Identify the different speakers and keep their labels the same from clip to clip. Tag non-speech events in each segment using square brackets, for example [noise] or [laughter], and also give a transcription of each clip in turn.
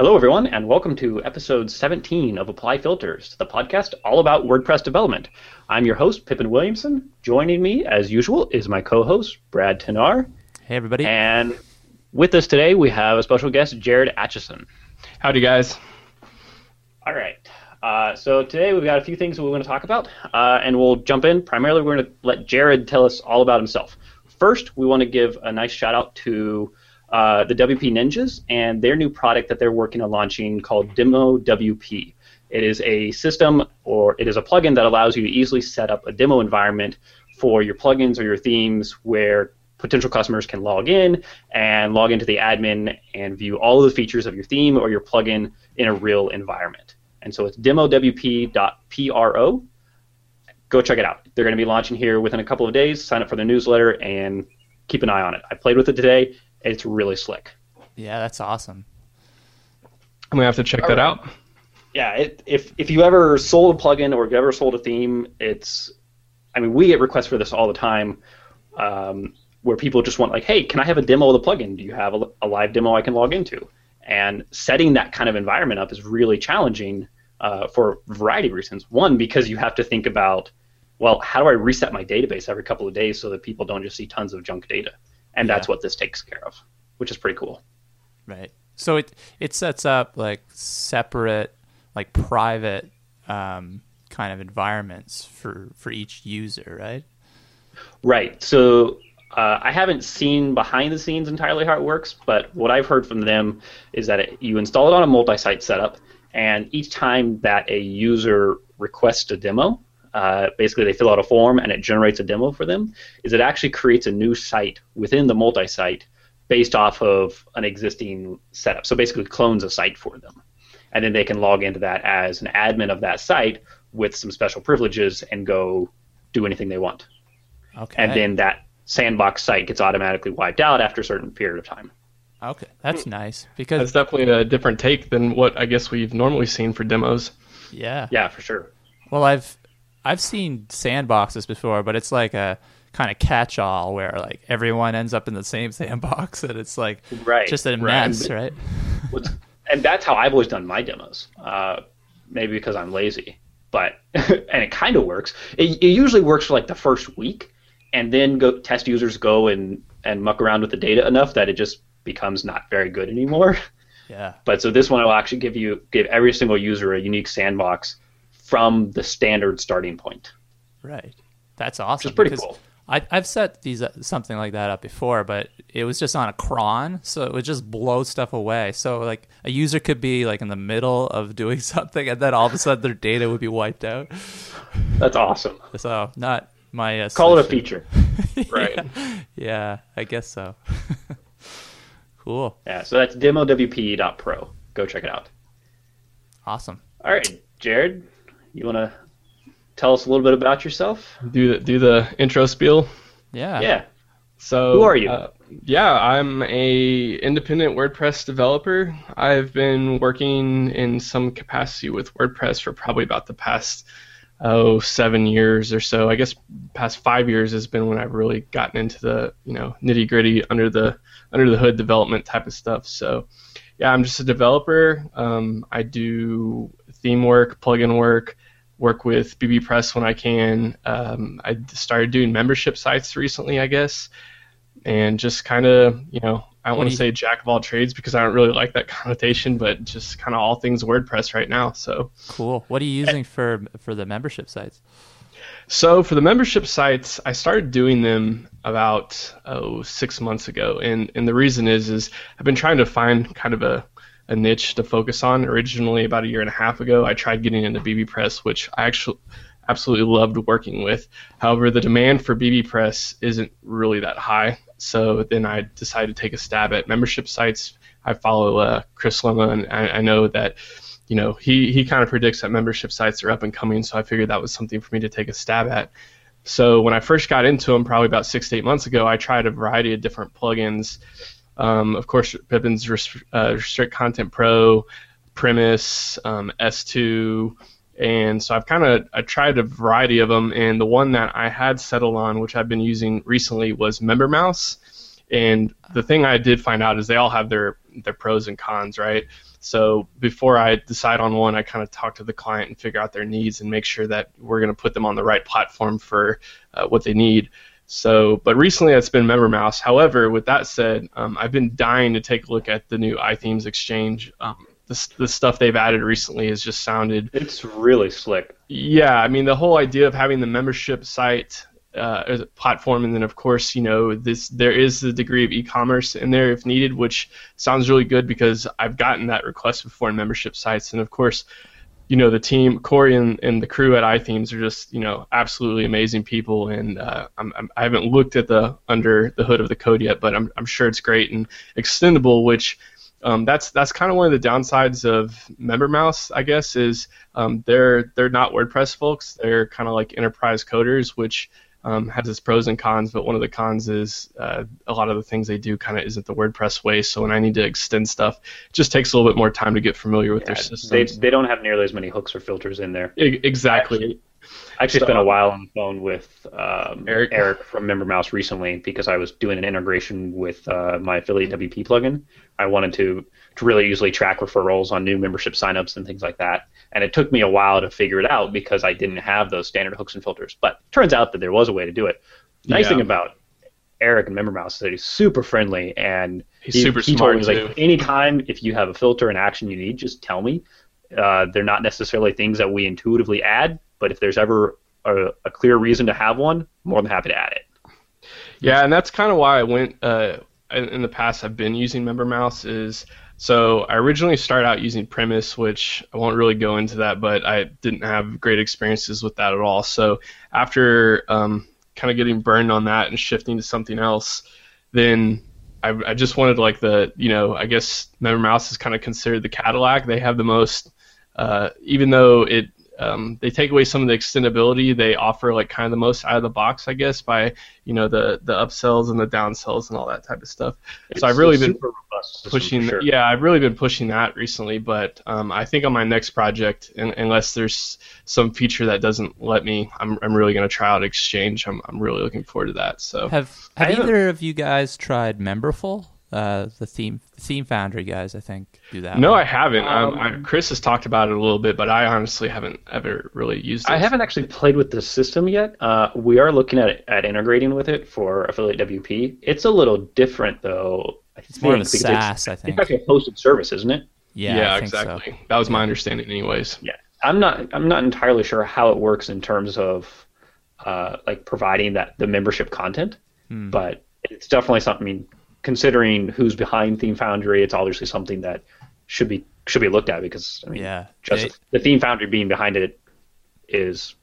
Speaker 1: Hello, everyone, and welcome to episode 17 of Apply Filters, the podcast all about WordPress development. I'm your host, Pippin Williamson. Joining me, as usual, is my co host, Brad Touesnard.
Speaker 2: Hey, everybody.
Speaker 1: And with us today, we have a special guest, Jared Atchison.
Speaker 3: Howdy, guys.
Speaker 1: All right. Uh, so today we've got a few things we want to talk about, uh, and we'll jump in. Primarily, we're going to let Jared tell us all about himself. First, we want to give a nice shout out to uh, the WP Ninjas and their new product that they're working on launching called Demo WP. It is a system or it is a plugin that allows you to easily set up a demo environment for your plugins or your themes where potential customers can log in and log into the admin and view all of the features of your theme or your plugin in a real environment. And so it's demowp.pro. Go check it out. They're going to be launching here within a couple of days. Sign up for the newsletter and keep an eye on it. I played with it today. It's really slick.
Speaker 2: Yeah, that's awesome.
Speaker 3: I'm gonna have to check that out.
Speaker 1: Yeah, it, if if you ever sold a plugin or if you ever sold a theme, it's. I mean, we get requests for this all the time, um, where people just want like, hey, can I have a demo of the plugin? Do you have a, a live demo I can log into? And setting that kind of environment up is really challenging uh, for a variety of reasons. One, because you have to think about, well, how do I reset my database every couple of days so that people don't just see tons of junk data? And that's what this takes care of, which is pretty cool.
Speaker 2: Right. So it it sets up like separate, like private um, kind of environments for for each user, right?
Speaker 1: Right. So uh, I haven't seen behind the scenes entirely how it works, but what I've heard from them is that it, you install it on a multi-site setup, and each time that a user requests a demo, uh, basically they fill out a form and it generates a demo for them. Is it actually creates a new site within the multi-site based off of an existing setup. So basically clones a site for them, and then they can log into that as an admin of that site with some special privileges and go do anything they want
Speaker 2: Okay.
Speaker 1: and then that sandbox site gets automatically wiped out after a certain period of time.
Speaker 2: okay, that's nice because
Speaker 3: That's
Speaker 2: because
Speaker 3: definitely a different take than what I guess we've normally seen for demos.
Speaker 2: yeah.
Speaker 1: Yeah, for sure.
Speaker 2: Well, I've I've seen sandboxes before, but it's like a kind of catch-all where like everyone ends up in the same [laughs] sandbox, and it's like
Speaker 1: Right,
Speaker 2: just a
Speaker 1: right.
Speaker 2: mess, right?
Speaker 1: And that's how I've always done my demos. Uh, maybe because I'm lazy, but [laughs] and it kind of works. It, it usually works for like the first week, and then go test users go and and muck around with the data enough that it just becomes not very good anymore.
Speaker 2: Yeah.
Speaker 1: But so this one will actually give you give every single user a unique sandbox from the standard starting point.
Speaker 2: Right. That's awesome.
Speaker 1: is pretty cool.
Speaker 2: I, I've set these uh, something like that up before, but it was just on a cron, so it would just blow stuff away. So like a user could be like in the middle of [laughs] doing something, and then all of a sudden their data would be wiped out.
Speaker 1: That's awesome.
Speaker 2: So not my uh,
Speaker 1: Call it a feature. [laughs]
Speaker 3: Right.
Speaker 2: Yeah, I guess so. [laughs] cool.
Speaker 1: Yeah, so that's demowp.pro. Go check it out.
Speaker 2: Awesome.
Speaker 1: All right, Jared, you want to tell us a little bit about yourself?
Speaker 3: Do the, do the intro spiel.
Speaker 2: Yeah.
Speaker 1: Yeah.
Speaker 3: So
Speaker 1: Who are you?
Speaker 3: uh, yeah, I'm a independent WordPress developer. I've been working in some capacity with WordPress for probably about the past oh seven years or so. I guess past five years has been when I've really gotten into the you know nitty gritty under the under the hood development type of stuff. So yeah, I'm just a developer. Um, I do theme work, plugin work, work with BBPress when I can. Um, I started doing membership sites recently, I guess, and just kind of, you know, I don't want to say jack of all trades because I don't really like that [laughs] connotation, but just kind of all things WordPress right now. So,
Speaker 2: Cool. What are you using for for the membership sites?
Speaker 3: so for the membership sites, I started doing them about oh six months ago, and and the reason is is I've been trying to find kind of a a niche to focus on. Originally, about a year and a half ago, I tried getting into BBPress, which I actually absolutely loved working with. However, the demand for BBPress isn't really that high. So then I decided to take a stab at membership sites. I follow uh, Chris Lema, and I, I know that you know he he kind of predicts that membership sites are up and coming. So I figured that was something for me to take a stab at. So when I first got into them, probably about six to eight months ago, I tried a variety of different plugins. Um, of course, Pippin's Restri- uh, Restrict Content Pro, Premise, um, S2, and so I've kind of I tried a variety of them, and the one that I had settled on, which I've been using recently, was MemberMouse. And the thing I did find out is they all have their their pros and cons, right? So before I decide on one, I kind of talk to the client and figure out their needs and make sure that we're going to put them on the right platform for uh, what they need. So, but recently it's been MemberMouse. However, with that said, um, I've been dying to take a look at the new iThemes Exchange. Um, the, the stuff they've added recently has just sounded.
Speaker 1: It's really slick.
Speaker 3: Yeah, I mean the whole idea of having the membership site uh, as a platform, and then of course you know this there is the degree of e-commerce in there if needed, which sounds really good because I've gotten that request before in membership sites, and of course you know the team Cory and, and the crew at iThemes are just you know absolutely amazing people. And uh, I'm, I'm, I haven't looked at the under the hood of the code yet but I'm, I'm sure it's great and extendable which um, that's that's kind of one of the downsides of MemberMouse I guess is um, they're they're not WordPress folks. They're kind of like enterprise coders which um, has its pros and cons, but one of the cons is uh, a lot of the things they do kind of isn't the WordPress way. So when I need to extend stuff, it just takes a little bit more time to get familiar with yeah, their system.
Speaker 1: They, they don't have nearly as many hooks or filters in there.
Speaker 3: Exactly.
Speaker 1: I actually so, spent a while on the phone with um, Eric. Eric from MemberMouse recently because I was doing an integration with uh, my affiliate WP plugin. I wanted to, to really easily track referrals on new membership signups and things like that. And it took me a while to figure it out because I didn't have those standard hooks and filters. But it turns out that there was a way to do it. Nice yeah. thing about Eric and MemberMouse is that he's super friendly and
Speaker 3: he's he, super he smart told me,
Speaker 1: too. like anytime if you have a filter and action you need, just tell me. Uh, they're not necessarily things that we intuitively add, but if there's ever a, a, clear reason to have one, more than happy to add it.
Speaker 3: Yeah, and that's kind of why I went. Uh, in, in, the past, I've been using MemberMouse. Is so I originally started out using Premise, which I won't really go into that, but I didn't have great experiences with that at all. So after um, kind of getting burned on that and shifting to something else, then I, I just wanted like the you know I guess MemberMouse is kind of considered the Cadillac. They have the most, uh, even though it um, they take away some of the extendability. They offer like kind of the most out of the box, I guess, by you know the the upsells and the downsells and all that type of stuff. It's so I've really been pushing. Sure. Yeah, I've really been pushing that recently. But um, I think on my next project, in, unless there's some feature that doesn't let me, I'm I'm really going to try out Exchange. I'm I'm really looking forward to that. So
Speaker 2: have have either of you guys tried Memberful? Uh, the theme theme foundry guys i think do that
Speaker 3: no one. i haven't um, um, I, chris has talked about it a little bit but i honestly haven't ever really used it
Speaker 1: i haven't actually played with the system yet uh, we are looking at at integrating with it for affiliate wp it's a little different though
Speaker 2: I it's think, more of a SaaS,
Speaker 1: it's,
Speaker 2: I think.
Speaker 1: It's actually a hosted service, isn't it?
Speaker 2: Yeah,
Speaker 3: yeah exactly. So. That was my understanding, anyways.
Speaker 1: Yeah, I'm not. I'm not entirely sure how it works in terms of uh, like providing that the membership content, hmm. but it's definitely something. I mean, considering who's behind Theme Foundry, it's obviously something that should be should be looked at because I mean,
Speaker 2: yeah,
Speaker 1: just it, the Theme Foundry being behind it is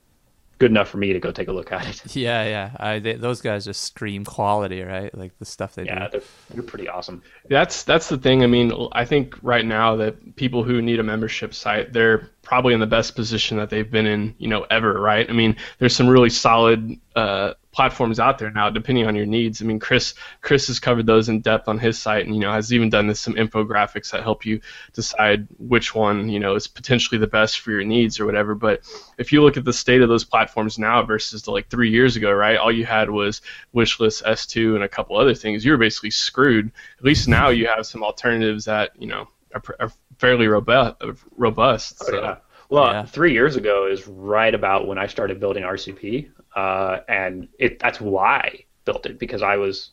Speaker 1: good enough for me to go take a look at it. [laughs]
Speaker 2: Yeah, yeah. I, they, those guys just scream quality, right? Like the stuff they
Speaker 1: yeah,
Speaker 2: do.
Speaker 1: They're, they're pretty awesome.
Speaker 3: That's that's the thing. I mean, I think right now that people who need a membership site, they're probably in the best position that they've been in, you know, ever, right? I mean, there's some really solid uh, platforms out there now, depending on your needs. I mean, Chris Chris has covered those in depth on his site, and you know has even done this, some infographics that help you decide which one you know is potentially the best for your needs or whatever. But if you look at the state of those platforms now versus like three years ago, right? All you had was Wishlist, S2, and a couple other things. You were basically screwed. At least now you have some alternatives that you know are, are fairly robust. robust
Speaker 1: so. oh, yeah. Well, yeah. three years ago is right about when I started building RCP uh, and it that's why I built it because I was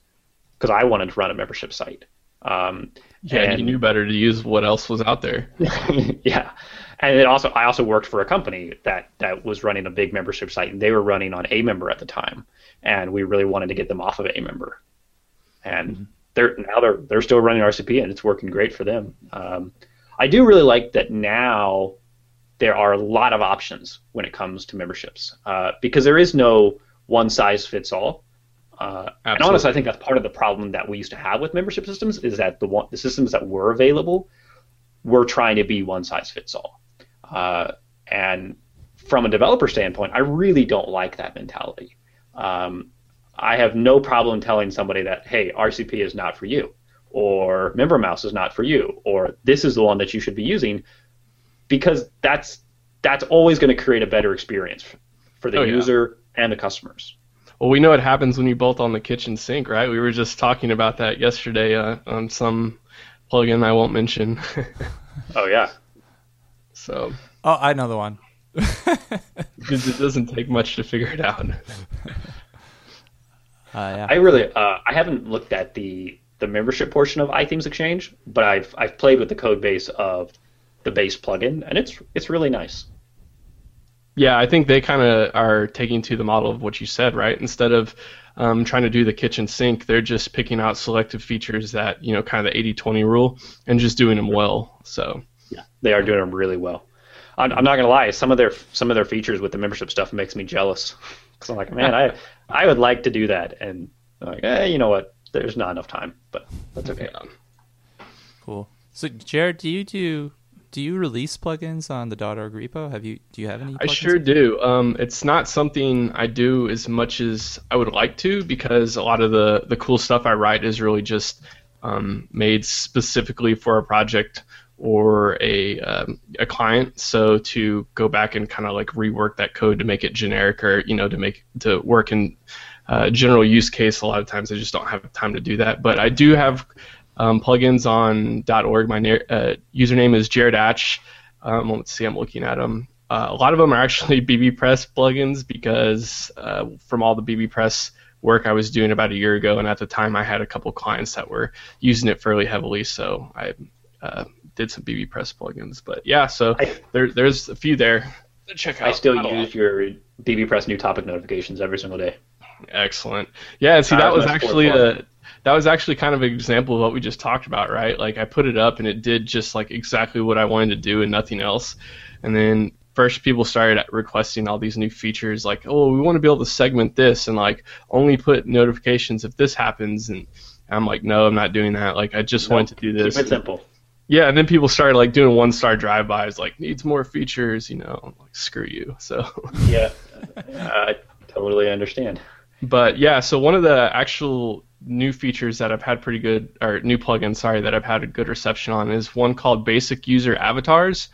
Speaker 1: because I wanted to run a membership site. Um,
Speaker 3: yeah, and, you knew better to use what else was out there. [laughs]
Speaker 1: yeah, and it also I also worked for a company that that was running a big membership site, and they were running on aMember at the time, and we really wanted to get them off of aMember, and mm-hmm. They're now they're they're still running RCP, and it's working great for them. Um, I do really like that now there are a lot of options when it comes to memberships uh, because there is no one size fits all. Uh, and honestly, I think that's part of the problem that we used to have with membership systems is that the one, the systems that were available were trying to be one size fits all. Uh, and from a developer standpoint, I really don't like that mentality. Um, I have no problem telling somebody that, hey, RCP is not for you, or MemberMouse is not for you, or this is the one that you should be using because that's that's always going to create a better experience for the oh, user and the customers.
Speaker 3: Well, we know what happens when you bolt on the kitchen sink, right? We were just talking about that yesterday uh, on some plugin I won't mention. [laughs]
Speaker 1: Oh yeah.
Speaker 3: so
Speaker 2: Oh, I know the one.
Speaker 3: because [laughs] it doesn't take much to figure it out. [laughs]
Speaker 2: Uh, yeah.
Speaker 1: I really uh, I haven't looked at the the membership portion of iThemes Exchange, but I've I've played with the code base of the base plugin, and it's it's really nice.
Speaker 3: Yeah, I think they kind of are taking to the model of what you said, right? Instead of um, trying to do the kitchen sink, they're just picking out selective features that, you know, kind of the 80-20 rule and just doing them well. So,
Speaker 1: Yeah, they are doing them really well. I'm, I'm not gonna lie, some of their some of their features with the membership stuff makes me jealous. [laughs] Because I'm like, man, I I would like to do that, and like, eh, you know what? There's not enough time, but that's okay.
Speaker 3: yeah.
Speaker 2: Cool. So, Jared, do you do do you release plugins on the .org repo? Have you do you have any?
Speaker 3: I sure do. Um, it's not something I do as much as I would like to because a lot of the, the cool stuff I write is really just um, made specifically for a project or a, um, a client. So to go back and kind of like rework that code to make it generic or, you know, to make to work in uh, general use case, a lot of times I just don't have time to do that. But I do have um, plugins on .org. My na- uh, username is Jared Atch. Um, let's see, I'm looking at them. Uh, a lot of them are actually [laughs] BBPress plugins because uh, from all the BBPress work I was doing about a year ago, and at the time I had a couple clients that were using it fairly heavily, so I uh, did some BBPress plugins. But yeah, so
Speaker 1: I-
Speaker 3: there, there's a few there. to Check out.
Speaker 1: I still
Speaker 3: Not a lot.
Speaker 1: use your BB Press new topic notifications every single day.
Speaker 3: Excellent. Yeah, and see
Speaker 1: Uh,
Speaker 3: that was actually a that was actually kind of an example of what we just talked about, right? Like I put it up and it did just like exactly what I wanted to do and nothing else. And then first people started requesting all these new features like, "Oh, we want to be able to segment this and like only put notifications if this happens." And I'm like, "No, I'm not doing that. Like I just
Speaker 1: No,
Speaker 3: want to do this."
Speaker 1: Keep it simple.
Speaker 3: Yeah, and then people started like doing one-star drive-bys like needs more features, you know. Like, "Screw you." [laughs] So
Speaker 1: Yeah, I totally understand.
Speaker 3: But yeah, so one of the actual new features that I've had pretty good, or new plugins, sorry, that I've had a good reception on is one called Basic User Avatars.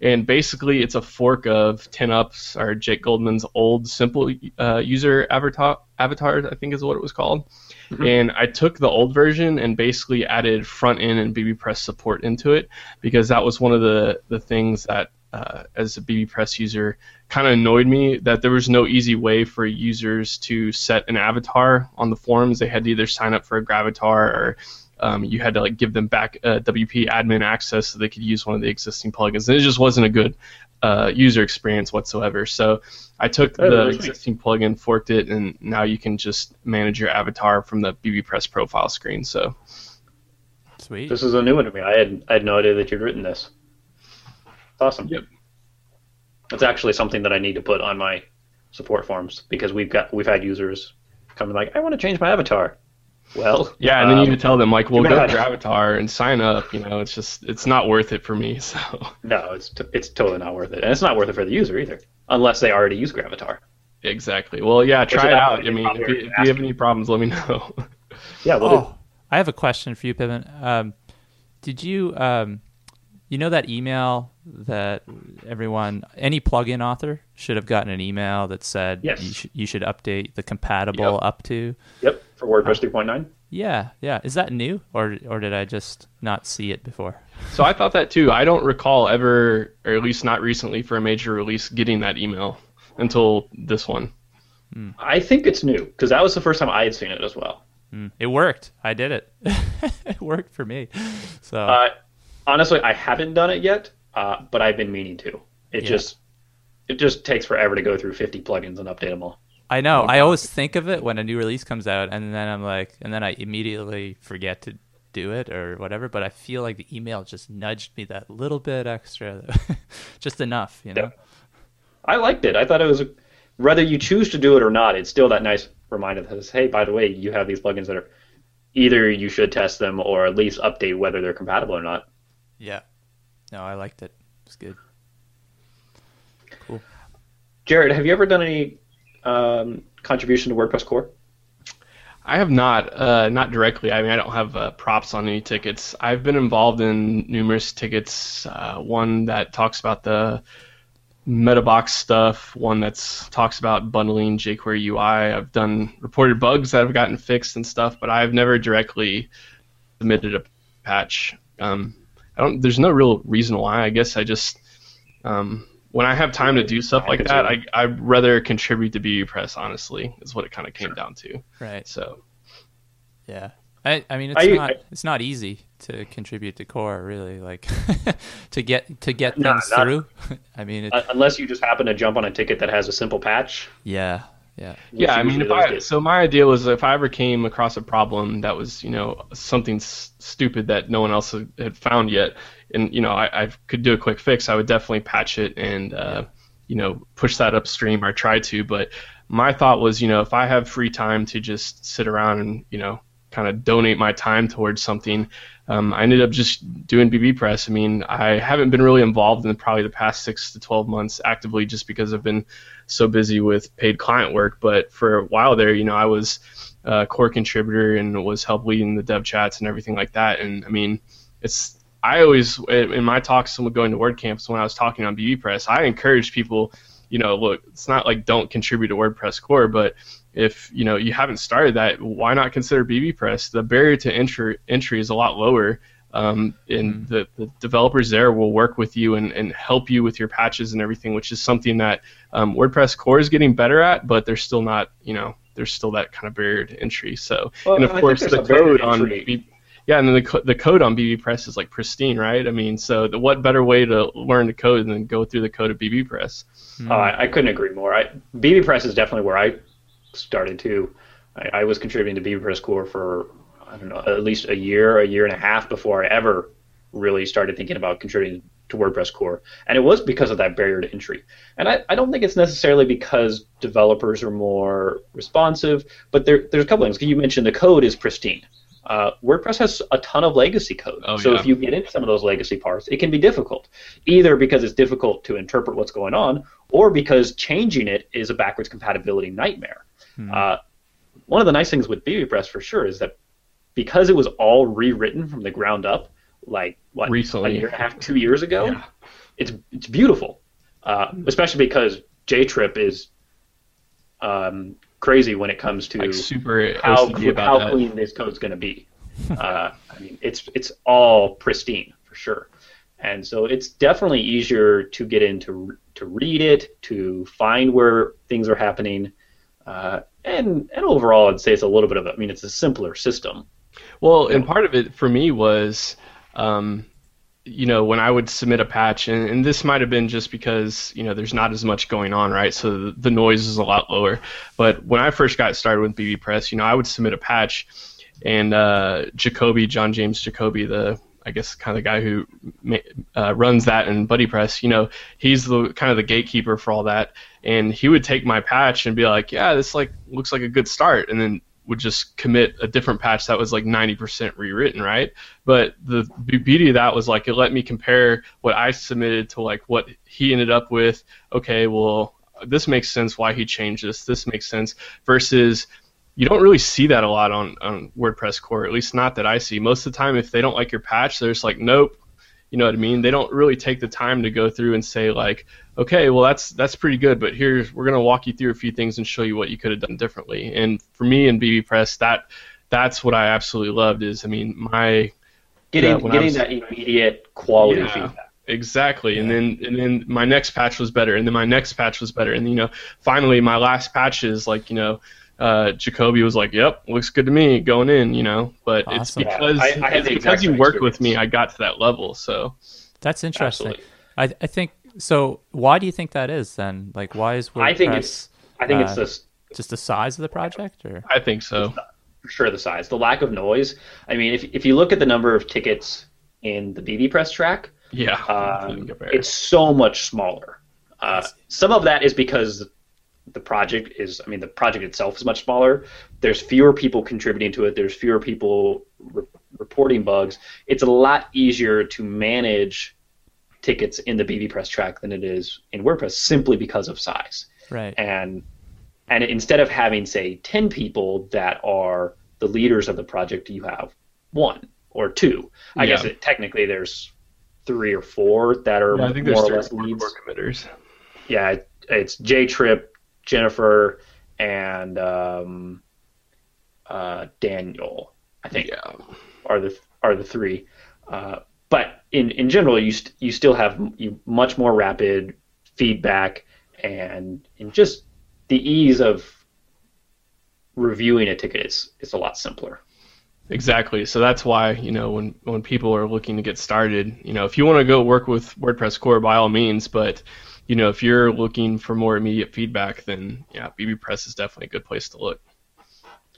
Speaker 3: And basically, it's a fork of 10ups or Jake Goldman's old simple uh, user avatar, avatars, I think is what it was called. [laughs] And I took the old version and basically added front end and BBPress support into it because that was one of the, the things that, uh, as a BBPress user, kind of annoyed me that there was no easy way for users to set an avatar on the forums. They had to either sign up for a Gravatar or um, you had to like give them back uh, WP admin access so they could use one of the existing plugins. And it just wasn't a good uh, user experience whatsoever. So I took
Speaker 1: Oh,
Speaker 3: the
Speaker 1: really?
Speaker 3: existing plugin, forked it, and now you can just manage your avatar from the BBPress profile screen. So
Speaker 2: Sweet.
Speaker 1: This is a new one to me. I had I had no idea that you'd written this. It's awesome.
Speaker 3: Yep.
Speaker 1: It's actually something that I need to put on my support forms because we've got we've had users come and like, I want to change my avatar. Well,
Speaker 3: yeah, and then you
Speaker 1: um,
Speaker 3: need to tell them like, well,
Speaker 1: too
Speaker 3: go to Gravatar and sign up. You know, it's just it's not worth it for me. [laughs] So
Speaker 1: no, it's t- it's totally not worth it, and it's not worth it for the user either, unless they already use Gravatar.
Speaker 3: exactly. Well, yeah, try it out. I mean, if you, if you have any problems, let me know. [laughs]
Speaker 1: Yeah, well,
Speaker 2: Oh, I have a question for you, Pippin. Um, did you, um, you know, that email that everyone, any plugin author should have gotten an email that said
Speaker 1: Yes.
Speaker 2: you, sh- you should update the compatible
Speaker 3: Yep.
Speaker 2: up to.
Speaker 1: yep, for WordPress 3.9.
Speaker 2: Yeah, yeah. Is that new, or or did I just not see it before?
Speaker 3: So I thought that too. I don't recall ever, or at least not recently, for a major release, getting that email until this one.
Speaker 1: I think it's new because that was the first time I had seen it as well.
Speaker 2: Mm, It worked. I did it. [laughs] it worked for me. So
Speaker 1: Uh, honestly, I haven't done it yet, uh, but I've been meaning to. It
Speaker 2: Yeah.
Speaker 1: just it just takes forever to go through 50 plugins and update them all.
Speaker 2: I know. I always think of it when a new release comes out, and then I'm like, and then I immediately forget to do it or whatever. But I feel like the email just nudged me that little bit extra, [laughs] just enough, you know.
Speaker 1: Yeah. I liked it. I thought it was whether you choose to do it or not, it's still that nice reminder that says, "Hey, by the way, you have these plugins that are either you should test them or at least update whether they're compatible or not."
Speaker 2: Yeah. No, I liked it. It's good. Cool.
Speaker 1: Jared, have you ever done any um, contribution to WordPress core?
Speaker 3: I have not, uh, not directly. I mean, I don't have uh, props on any tickets. I've been involved in numerous tickets. Uh, one that talks about the MetaBox stuff. One that talks about bundling jQuery UI. I've done reported bugs that have gotten fixed and stuff, but I've never directly submitted a patch Um, I don't. There's no real reason why. I guess I just um, when I have time to do stuff like that, I I'd rather contribute to BBPress. Honestly, is what it kind of came down to.
Speaker 2: Right.
Speaker 3: So
Speaker 2: Yeah. I, I mean it's
Speaker 1: I-
Speaker 2: not
Speaker 1: I-
Speaker 2: it's not easy to contribute to core really like [laughs] to get to get
Speaker 1: No,
Speaker 2: things
Speaker 1: not-
Speaker 2: through. [laughs] I mean it,
Speaker 1: Uh, unless you just happen to jump on a ticket that has a simple patch.
Speaker 2: yeah yeah
Speaker 3: yeah, I mean, if I
Speaker 1: get-
Speaker 3: so my idea was if I ever came across a problem that was you know something s- stupid that no one else had, had found yet, and you know I, I could do a quick fix, I would definitely patch it and uh, you know push that upstream or try to. But my thought was, you know, if I have free time to just sit around and you know kind of donate my time towards something. Um, I ended up just doing BB Press. I mean, I haven't been really involved in probably the past six to 12 months actively just because I've been so busy with paid client work. But for a while there, you know, I was a core contributor and was help leading the dev chats and everything like that. And I mean, it's I always in my talks when going to WordCamps when I was talking on BB Press, I encourage people, you know, look, it's not like don't contribute to WordPress core, but if you know you haven't started that, why not consider BB Press? The barrier to entry entry is a lot lower. Um, and the, the developers there will work with you and, and help you with your patches and everything, which is something that um, WordPress core is getting better at, but there's still not, you know, there's still that kind of barrier to entry. So,
Speaker 1: Well,
Speaker 3: and of course, the code on
Speaker 1: entry.
Speaker 3: Yeah, and then the, co- the code on BB Press is like pristine, right? I mean, so the, what better way to learn the code than go through the code of BB Press?
Speaker 1: Oh, I, I couldn't agree more. I, BB Press is definitely where I started too. I, I was contributing to BB Press Core for I don't know at least a year, a year and a half before I ever really started thinking about contributing to WordPress Core, and it was because of that barrier to entry. And I, I don't think it's necessarily because developers are more responsive, but there, there's a couple things. You mentioned the code is pristine. Uh, WordPress has a ton of legacy code.
Speaker 3: Oh,
Speaker 1: so
Speaker 3: yeah.
Speaker 1: if you get into some of those legacy parts, it can be difficult, either because it's difficult to interpret what's going on, or because changing it is a backwards compatibility nightmare. Uh, one of the nice things with BBPress for sure is that because it was all rewritten from the ground up, like what
Speaker 3: Recently.
Speaker 1: a year and a half, two years ago,
Speaker 3: Yeah.
Speaker 1: it's it's beautiful. Uh, especially because JTrip is um, crazy when it comes to
Speaker 3: Like super
Speaker 1: how, how
Speaker 3: that.
Speaker 1: clean this code's going to be. [laughs] Uh, I mean, it's it's all pristine for sure, and so it's definitely easier to get into to read it, to find where things are happening, uh, and and overall, I'd say it's a little bit of a, I mean, it's a simpler system.
Speaker 3: Well, and part of it for me was, um, you know, when I would submit a patch, and, and this might have been just because you know there's not as much going on, right? So the, the noise is a lot lower. But when I first got started with BB Press, you know, I would submit a patch, and uh, Jacoby, John James Jacoby, the I guess kind of the guy who uh, runs that in Buddy Press, you know, he's the kind of the gatekeeper for all that, and he would take my patch and be like, yeah, this like looks like a good start, and then would just commit a different patch that was like 90% rewritten, right? But the beauty of that was like it let me compare what I submitted to like what he ended up with. Okay, well, this makes sense why he changed this. This makes sense versus you don't really see that a lot on, on WordPress core, at least not that I see. Most of the time, if they don't like your patch, they're just like, nope. You know what I mean? They don't really take the time to go through and say like, okay, well that's that's pretty good, but here's we're gonna walk you through a few things and show you what you could have done differently. And for me in BB Press, that that's what I absolutely loved. Is I mean my
Speaker 1: Getting
Speaker 3: I
Speaker 1: getting
Speaker 3: was-
Speaker 1: that immediate quality
Speaker 3: Yeah.
Speaker 1: feedback.
Speaker 3: Exactly, and then and then my next patch was better, and then my next patch was better, and you know, finally my last patch is like you know, uh, Jacoby was like, "Yep, looks good to me going in," you know. But it's
Speaker 2: Awesome.
Speaker 1: Yeah,
Speaker 3: because
Speaker 1: I- I
Speaker 3: it's because you
Speaker 1: same
Speaker 3: worked with me. I got to that level. So
Speaker 2: That's interesting.
Speaker 1: Absolutely.
Speaker 2: I I think so. Why do you think that is then? Like, why is WordPress
Speaker 1: I think it's I think it's
Speaker 2: uh,
Speaker 1: this
Speaker 2: just the size of the project, or
Speaker 3: I think so.
Speaker 1: for sure the size, the lack of noise. I mean, if if you look at the number of tickets in the BB Press Trac,
Speaker 3: Yeah,
Speaker 1: um, it's so much smaller. Uh, some of that is because the project is, I mean, the project itself is much smaller. There's fewer people contributing to it. There's fewer people re- reporting bugs. It's a lot easier to manage tickets in the BB Press Trac than it is in WordPress, simply because of size
Speaker 2: right?
Speaker 1: and and instead of having say 10 people that are the leaders of the project you have one or two i
Speaker 3: Yeah.
Speaker 1: guess it, technically there's three or four that are
Speaker 3: Yeah, I think
Speaker 1: more
Speaker 3: there's
Speaker 1: or less
Speaker 3: three or
Speaker 1: leads
Speaker 3: four committers.
Speaker 1: yeah it's j trip jennifer and um, uh, daniel i think
Speaker 3: Yeah,
Speaker 1: are the are the three Uh, but in, in general, you st- you still have you much more rapid feedback and and just the ease of reviewing a ticket is is a lot simpler.
Speaker 3: Exactly. So that's why you know when when people are looking to get started, you know, if you want to go work with WordPress core, by all means. But you know, if you're looking for more immediate feedback, then yeah, bbPress is definitely a good place to look.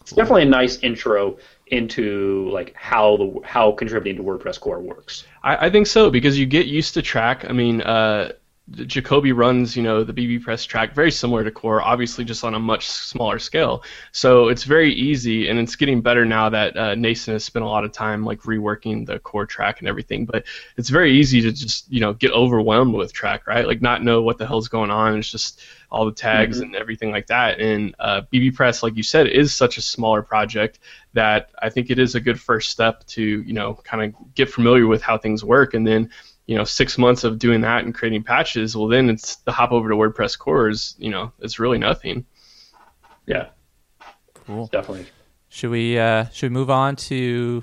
Speaker 1: It's definitely a nice intro into like how the how contributing to WordPress core works.
Speaker 3: I, I think so because you get used to Trac. I mean, uh, Jacoby runs, you know, the bbPress Trac very similar to Core, obviously just on a much smaller scale. So it's very easy, and it's getting better now that uh, Nacin has spent a lot of time like reworking the Core Trac and everything. But it's very easy to just you know get overwhelmed with Trac, right? Like not know what the hell's going on. It's just all the tags mm-hmm. and everything like that. And uh, bbPress, like you said, is such a smaller project that I think it is a good first step to you know kind of get familiar with how things work, and then you know six months of doing that and creating patches well then it's the hop over to wordpress core is you know it's really nothing.
Speaker 1: Yeah.
Speaker 2: Cool.
Speaker 1: Definitely.
Speaker 2: Should we uh should we move on to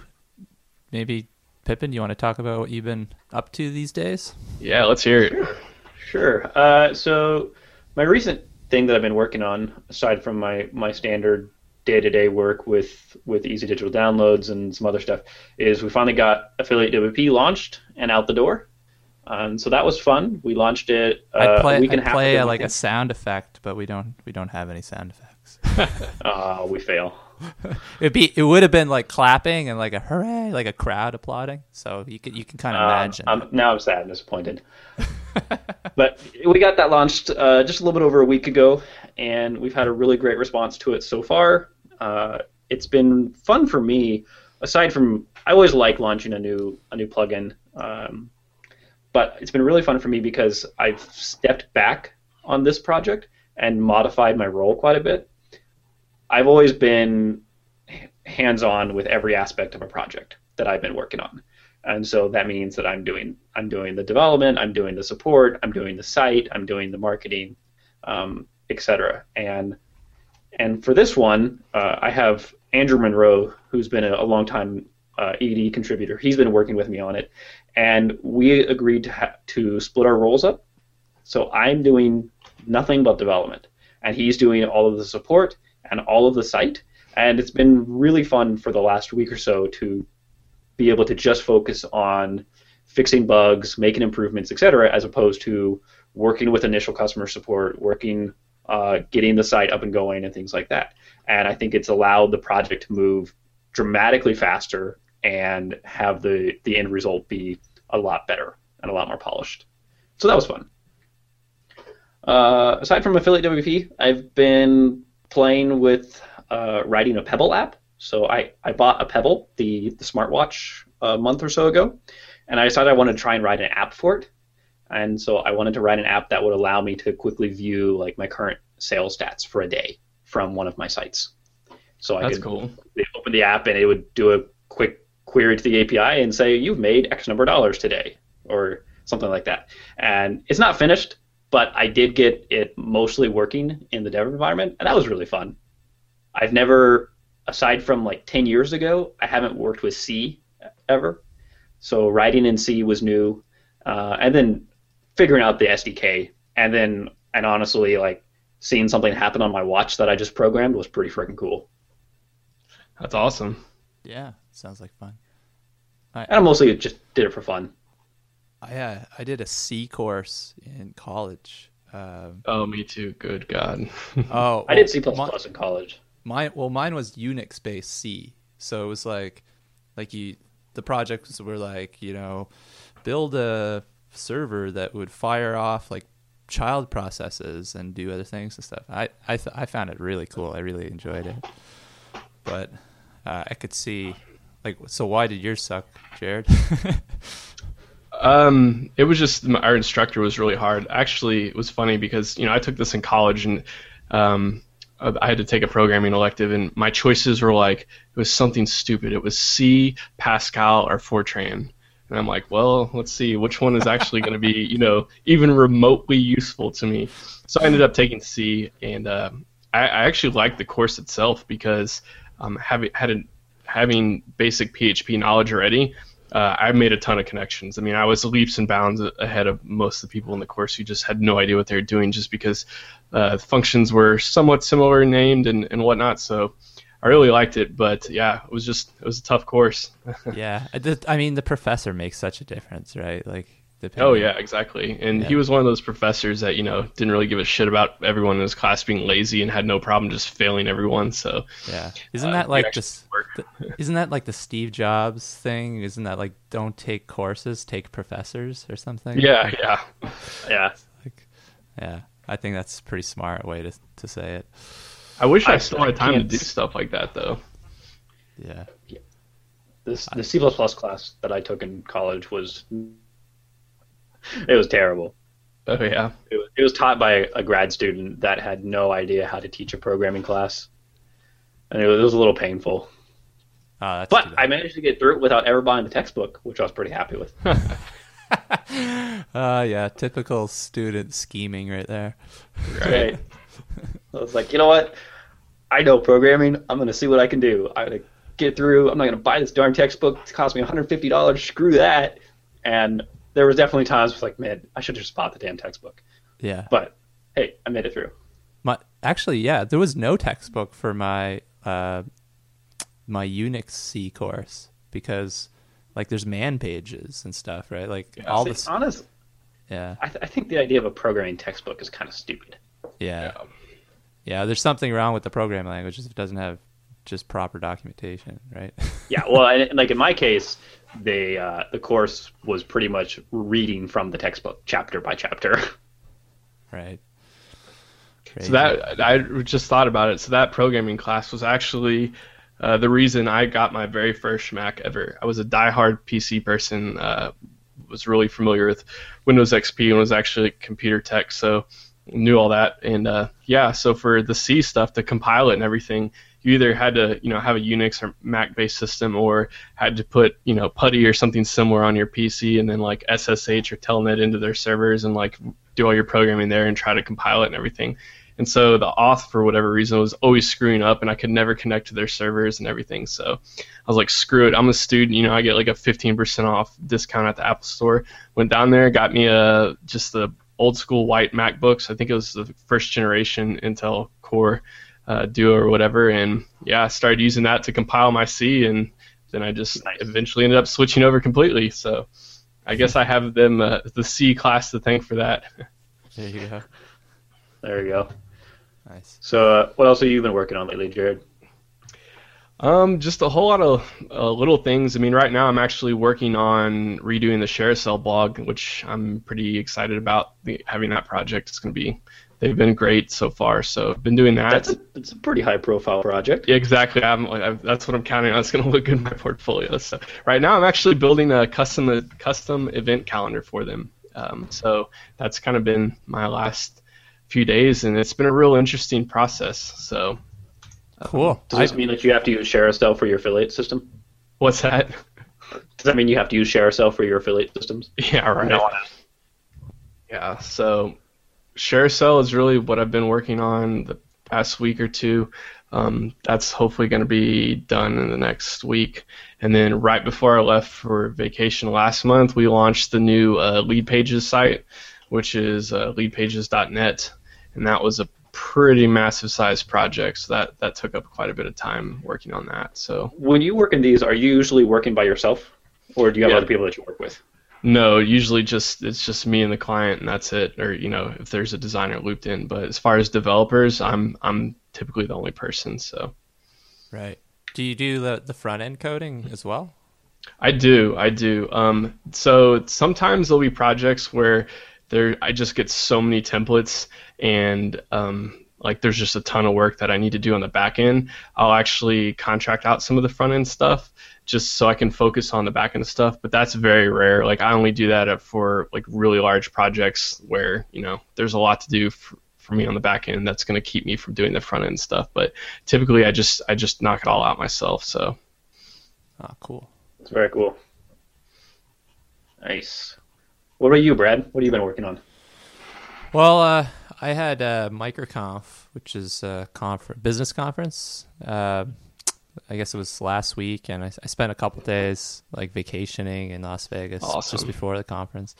Speaker 2: maybe pippin do you want to talk about what you've been up to these days?
Speaker 3: Yeah let's hear it.
Speaker 1: Sure, sure. Uh, so my recent thing that i've been working on aside from my my standard day-to-day work with with easy digital downloads and some other stuff is we finally got affiliate wp launched and out the door um, so that was fun. We launched it uh,
Speaker 2: I'd play,
Speaker 1: a week and
Speaker 2: I'd
Speaker 1: a
Speaker 2: play like a sound effect, but we don't we don't have any sound effects.
Speaker 1: uh, [laughs] we fail. [laughs]
Speaker 2: It'd be it would have been like clapping and like a hooray, like a crowd applauding. So you can you can kind of imagine.
Speaker 1: Um, I'm, now I'm sad and disappointed. [laughs] but we got that launched uh, just a little bit over a week ago, and we've had a really great response to it so far. Uh, it's been fun for me. Aside from, I always like launching a new a new plugin. Um, but it's been really fun for me because I've stepped back on this project and modified my role quite a bit. I've always been hands on with every aspect of a project that I've been working on. And so that means that I'm doing I'm doing the development, I'm doing the support, I'm doing the site, I'm doing the marketing, um, etc. And and for this one, uh, I have Andrew Munro, who's been a, a long time uh, EDD contributor. He's been working with me on it, and we agreed to ha- to split our roles up. So I'm doing nothing but development, and he's doing all of the support and all of the site. And it's been really fun for the last week or so to be able to just focus on fixing bugs, making improvements, etc., as opposed to working with initial customer support, working, uh, getting the site up and going, and things like that. And I think it's allowed the project to move dramatically faster and have the the end result be a lot better and a lot more polished. So that was fun. Uh, aside from affiliate WP, I've been playing with uh, writing a Pebble app. So I, I bought a Pebble, the, the smartwatch, a month or so ago, and I decided I wanted to try and write an app for it. And so I wanted to write an app that would allow me to quickly view like my current sales stats for a day from one of my sites. So I
Speaker 3: That's
Speaker 1: could
Speaker 3: cool.
Speaker 1: open the app and it would do a quick query to the API and say you've made X number of dollars today or something like that. And it's not finished, but I did get it mostly working in the dev environment, and that was really fun. I've never, aside from like 10 years ago, I haven't worked with C ever. So writing in C was new, uh, and then figuring out the SDK, and then and honestly, like seeing something happen on my watch that I just programmed was pretty freaking cool.
Speaker 3: That's awesome.
Speaker 2: Yeah, sounds like fun.
Speaker 1: And I mostly just did it for fun.
Speaker 2: I uh, I did a C course in college. Um,
Speaker 3: Oh, me too. Good God. [laughs]
Speaker 2: oh,
Speaker 1: I did C++
Speaker 2: mi-
Speaker 1: in college.
Speaker 2: Mine well, mine was Unix based C, so it was like like you the projects were like you know build a server that would fire off like child processes and do other things and stuff. I I th- I found it really cool. I really enjoyed it, but uh, I could see like so. Why did yours suck, Jared? [laughs]
Speaker 3: Um, it was just our instructor was really hard. Actually, it was funny because you know I took this in college and um, I had to take a programming elective, and my choices were like it was something stupid. It was C, Pascal, or Fortran, and I'm like, well, let's see which one is actually going to be you know even remotely useful to me. So I ended up taking C, and uh, I, I actually liked the course itself because um, having had a, having basic PHP knowledge already uh, I made a ton of connections. I mean, I was leaps and bounds ahead of most of the people in the course who just had no idea what they were doing, just because uh, functions were somewhat similar named and, and whatnot. So I really liked it, but yeah, it was just it was a tough course. [laughs]
Speaker 2: yeah, I, mean, the professor makes such a difference, right? Like,
Speaker 3: oh yeah, exactly. And yeah. he was one of those professors that you know didn't really give a shit about everyone in his class being lazy and had no problem just failing everyone. So
Speaker 2: yeah, isn't uh, that like just the, isn't that like the Steve Jobs thing? Isn't that like don't take courses, take professors or something?
Speaker 3: Yeah, yeah,
Speaker 1: yeah.
Speaker 2: Like, yeah, I think that's a pretty smart way to to say it.
Speaker 3: I wish I, I still had time to do stuff like that though.
Speaker 2: Yeah. yeah.
Speaker 1: This the C class that I took in college was [laughs] it was terrible.
Speaker 3: Oh yeah.
Speaker 1: It was, it was taught by a, a, grad student that had no idea how to teach a programming class, and it was, it was a little painful.
Speaker 2: Oh,
Speaker 1: but I managed to get through it without ever buying the textbook, which I was pretty happy with.
Speaker 2: uh, [laughs] yeah, typical student scheming right there.
Speaker 1: Right. I was like, you know what? I know programming. I'm going to see what I can do. I'm going to get through. I'm not going to buy this darn textbook. It cost me $150. Screw that. And there was definitely times where like, man, I should just bought the damn textbook.
Speaker 2: Yeah.
Speaker 1: But hey, I made it through.
Speaker 2: My actually, yeah, there was no textbook for my uh, my Unix C course because like there's man pages and stuff, right? Like
Speaker 1: yeah,
Speaker 2: all
Speaker 1: see,
Speaker 2: this.
Speaker 1: Honest.
Speaker 2: Yeah.
Speaker 1: I, th- I think the idea of a programming textbook is kind of stupid.
Speaker 2: Yeah. yeah. Yeah, there's something wrong with the programming language if it doesn't have just proper documentation, right? [laughs]
Speaker 1: yeah, well, and, like in my case, they uh, the course was pretty much reading from the textbook chapter by chapter. [laughs]
Speaker 2: Right.
Speaker 3: Crazy. So that I just thought about it. So that programming class was actually uh, the reason I got my very first Mac ever. I was a diehard PC person. Uh, was really familiar with Windows XP and was actually computer tech. So knew all that. And uh, yeah, so for the C stuff to compile it and everything, you either had to you know have a Unix or Mac based system or had to put you know PuTTY or something similar on your PC and then like SSH or Telnet into their servers and like do all your programming there and try to compile it and everything. And so the auth, for whatever reason, was always screwing up, and I could never connect to their servers and everything. So I was like, screw it. I'm a student. You know, I get like a 15% off discount at the Apple Store. Went down there, got me a just the old school white MacBooks. I think it was the first generation Intel Core uh, Duo or whatever, and yeah, I started using that to compile my C, and then I just nice. eventually ended up switching over completely. So I guess I have them uh, the C class to thank for that. [laughs]
Speaker 2: There you go.
Speaker 1: There you go.
Speaker 2: Nice.
Speaker 1: So, uh, what else have you been working on lately, Jared?
Speaker 3: Um, just a whole lot of uh, little things. I mean, right now I'm actually working on redoing the ShareASale blog, which I'm pretty excited about the, having that project. It's going to be, they've been great so far. So I've been doing that.
Speaker 1: That's a, it's a pretty high profile project.
Speaker 3: Yeah, exactly. I'm, I've, that's what I'm counting on. It's going to look good in my portfolio. So right now I'm actually building a custom a custom event calendar for them. Um, so that's kind of been my last few days, and it's been a real interesting process. So
Speaker 2: Cool.
Speaker 1: Does this I, mean that you have to use ShareASale for your affiliate system?
Speaker 3: What's that?
Speaker 1: Does that mean you have to use ShareASale for your affiliate systems? [laughs]
Speaker 3: Yeah, right. No yeah, so ShareASale is really what I've been working on the past week or two. Um, that's hopefully going to be done in the next week. And then right before I left for vacation last month, we launched the new uh, Leadpages site, which is uh, leadpages.net, and that was a pretty massive size project, so that that took up quite a bit of time working on that. So
Speaker 1: when you work in these, are you usually working by yourself, or do you have yeah. other people that you work with?
Speaker 3: No, usually just it's just me and the client, and that's it. Or you know, if there's a designer looped in. But as far as developers, I'm I'm typically the only person. So.
Speaker 2: Right. Do you do the the front end coding as well?
Speaker 3: I do. I do. Um, so sometimes there'll be projects where there I just get so many templates and um, like there's just a ton of work that I need to do on the back end. I'll actually contract out some of the front end stuff just so I can focus on the back end stuff, but that's very rare. Like I only do that for like really large projects where, you know, there's a lot to do for, for me on the back end that's going to keep me from doing the front end stuff, but typically I just I just knock it all out myself, so
Speaker 2: Oh, cool.
Speaker 1: It's very cool. Nice. What about you, Brad? What have you been working on?
Speaker 2: Well, uh, I had uh, MicroConf, which is a confer- business conference uh, I guess it was last week, and I, I spent a couple days like vacationing in Las Vegas
Speaker 3: Awesome.
Speaker 2: just before the conference.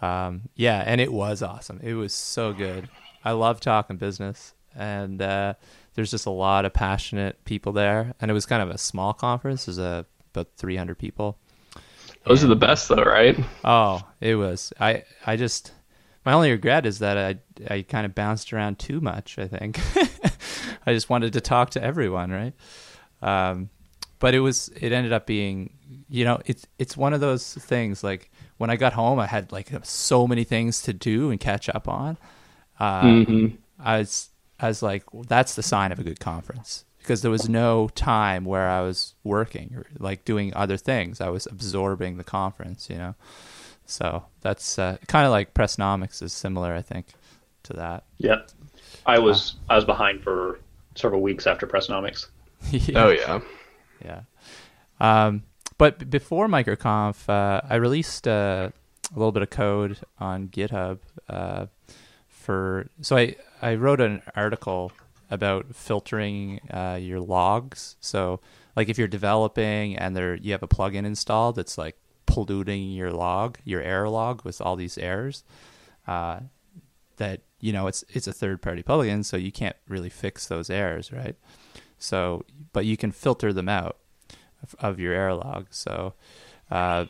Speaker 2: Um, yeah, and it was awesome. It was so good. I love talking business, and uh, there's just a lot of passionate people there. And it was kind of a small conference. There's a about 300 people.
Speaker 3: Those are the best, though, right?
Speaker 2: Oh, it was. I I just my only regret is that I I kind of bounced around too much. I think [laughs] I just wanted to talk to everyone, right? Um, but it was it ended up being you know it's it's one of those things like when I got home I had like so many things to do and catch up on. Uh,
Speaker 3: Mhm.
Speaker 2: I was I was like that's the sign of a good conference because there was no time where I was working or like doing other things. I was absorbing the conference, you know. So that's uh, kind of like Pressnomics is similar, I think, to that.
Speaker 1: Yep. I was I was behind for several weeks after Pressnomics. [laughs]
Speaker 2: yeah.
Speaker 3: Oh yeah.
Speaker 2: Yeah. Um, but before MicroConf, uh, I released uh, a little bit of code on GitHub uh, for. So I I wrote an article about filtering uh, your logs. So like if you're developing and there you have a plugin installed that's like polluting your log, your error log with all these errors. Uh, that you know it's it's a third party plugin, so you can't really fix those errors, right? So, but you can filter them out of, of your error log. So, uh,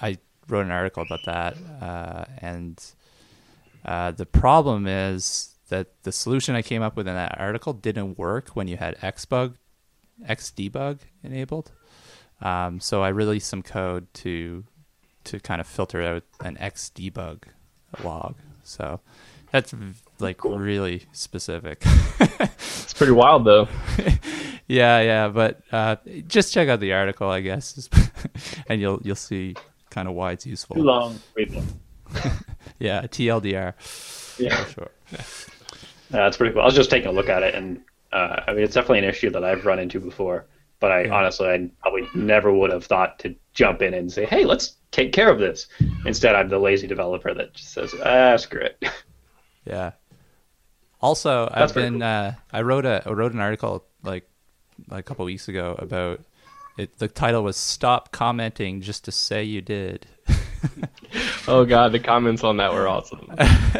Speaker 2: I wrote an article about that, uh, and uh, the problem is that the solution I came up with in that article didn't work when you had Xbug, Xdebug enabled. Um, so I released some code to to kind of filter out an Xdebug log. So that's like really specific. [laughs]
Speaker 3: It's pretty wild, though. [laughs]
Speaker 2: yeah, yeah, but uh, just check out the article, I guess, [laughs] and you'll you'll see kind of why it's useful.
Speaker 1: Too long. Wait. long.
Speaker 2: Yeah, TLDR
Speaker 1: Yeah.
Speaker 2: for sure.
Speaker 1: Yeah, that's pretty cool. I was just taking a look at it, and uh, I mean, it's definitely an issue that I've run into before. But I
Speaker 2: Yeah.
Speaker 1: honestly, I probably never would have thought to jump in and say, "Hey, let's take care of this." Instead, I'm the lazy developer that just says, "Ah, screw it."
Speaker 2: Yeah. Also,
Speaker 1: That's
Speaker 2: I've been
Speaker 1: cool.
Speaker 2: uh, I wrote a I wrote an article like like a couple weeks ago about it. The title was "Stop commenting just to say you did." [laughs]
Speaker 3: Oh god, the comments on that were awesome.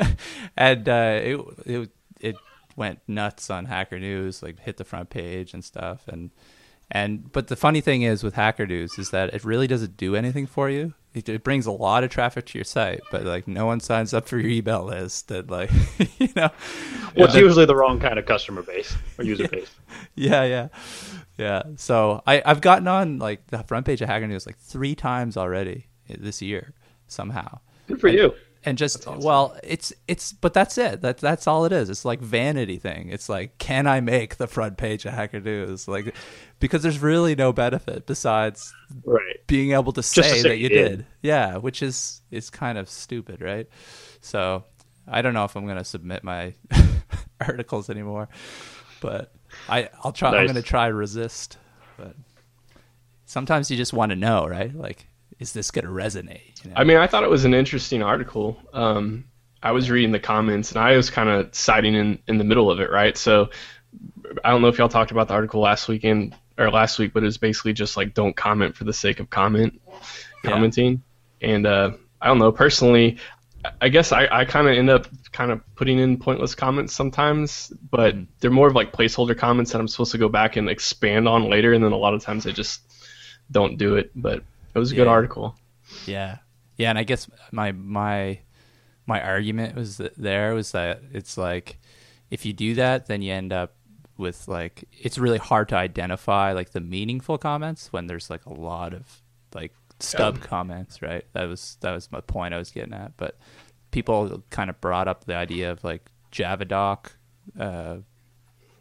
Speaker 3: [laughs]
Speaker 2: and uh, it it it went nuts on Hacker News, like hit the front page and stuff. And and but the funny thing is with Hacker News is that it really doesn't do anything for you. It, it brings a lot of traffic to your site, but like no one signs up for your email list. That like [laughs] you know,
Speaker 1: Well, it's usually the wrong kind of customer base or user base. [laughs]
Speaker 2: yeah, yeah, yeah. So I I've gotten on like the front page of Hacker News like three times already eh, this year somehow
Speaker 1: Good for you.
Speaker 2: and just well it's it's but that's it that that's all it is it's like vanity thing it's like can i make the front page of hacker news like because there's really no benefit besides
Speaker 1: Right.
Speaker 2: Being able to
Speaker 1: to
Speaker 2: say, that you
Speaker 1: did.
Speaker 2: did. yeah which is is kind of stupid right so i don't know if i'm going to submit my [laughs] articles anymore but i i'll try i'm going to try resist but sometimes you just want to know right like is this going to resonate you know?
Speaker 3: I mean, I thought it was an interesting article. Um, I was reading the comments, and I was kind of siding in in the middle of it, right? So, I don't know if y'all talked about the article last weekend or last week, but it's basically just like don't comment for the sake of comment,
Speaker 2: Yeah.
Speaker 3: commenting. And uh, I don't know, personally, I- guess I, I kind of end up kind of putting in pointless comments sometimes, but
Speaker 2: Mhm.
Speaker 3: they're more of like placeholder comments that I'm supposed to go back and expand on later, and then a lot of times I just don't do it. But it was a good
Speaker 2: Yeah.
Speaker 3: article.
Speaker 2: Yeah, yeah, and I guess my my my argument was that there was that it's like if you do that, then you end up with like it's really hard to identify like the meaningful comments when there's like a lot of like stub comments, right? That was that was my point I was getting at. But people kind of brought up the idea of like JavaDoc, uh,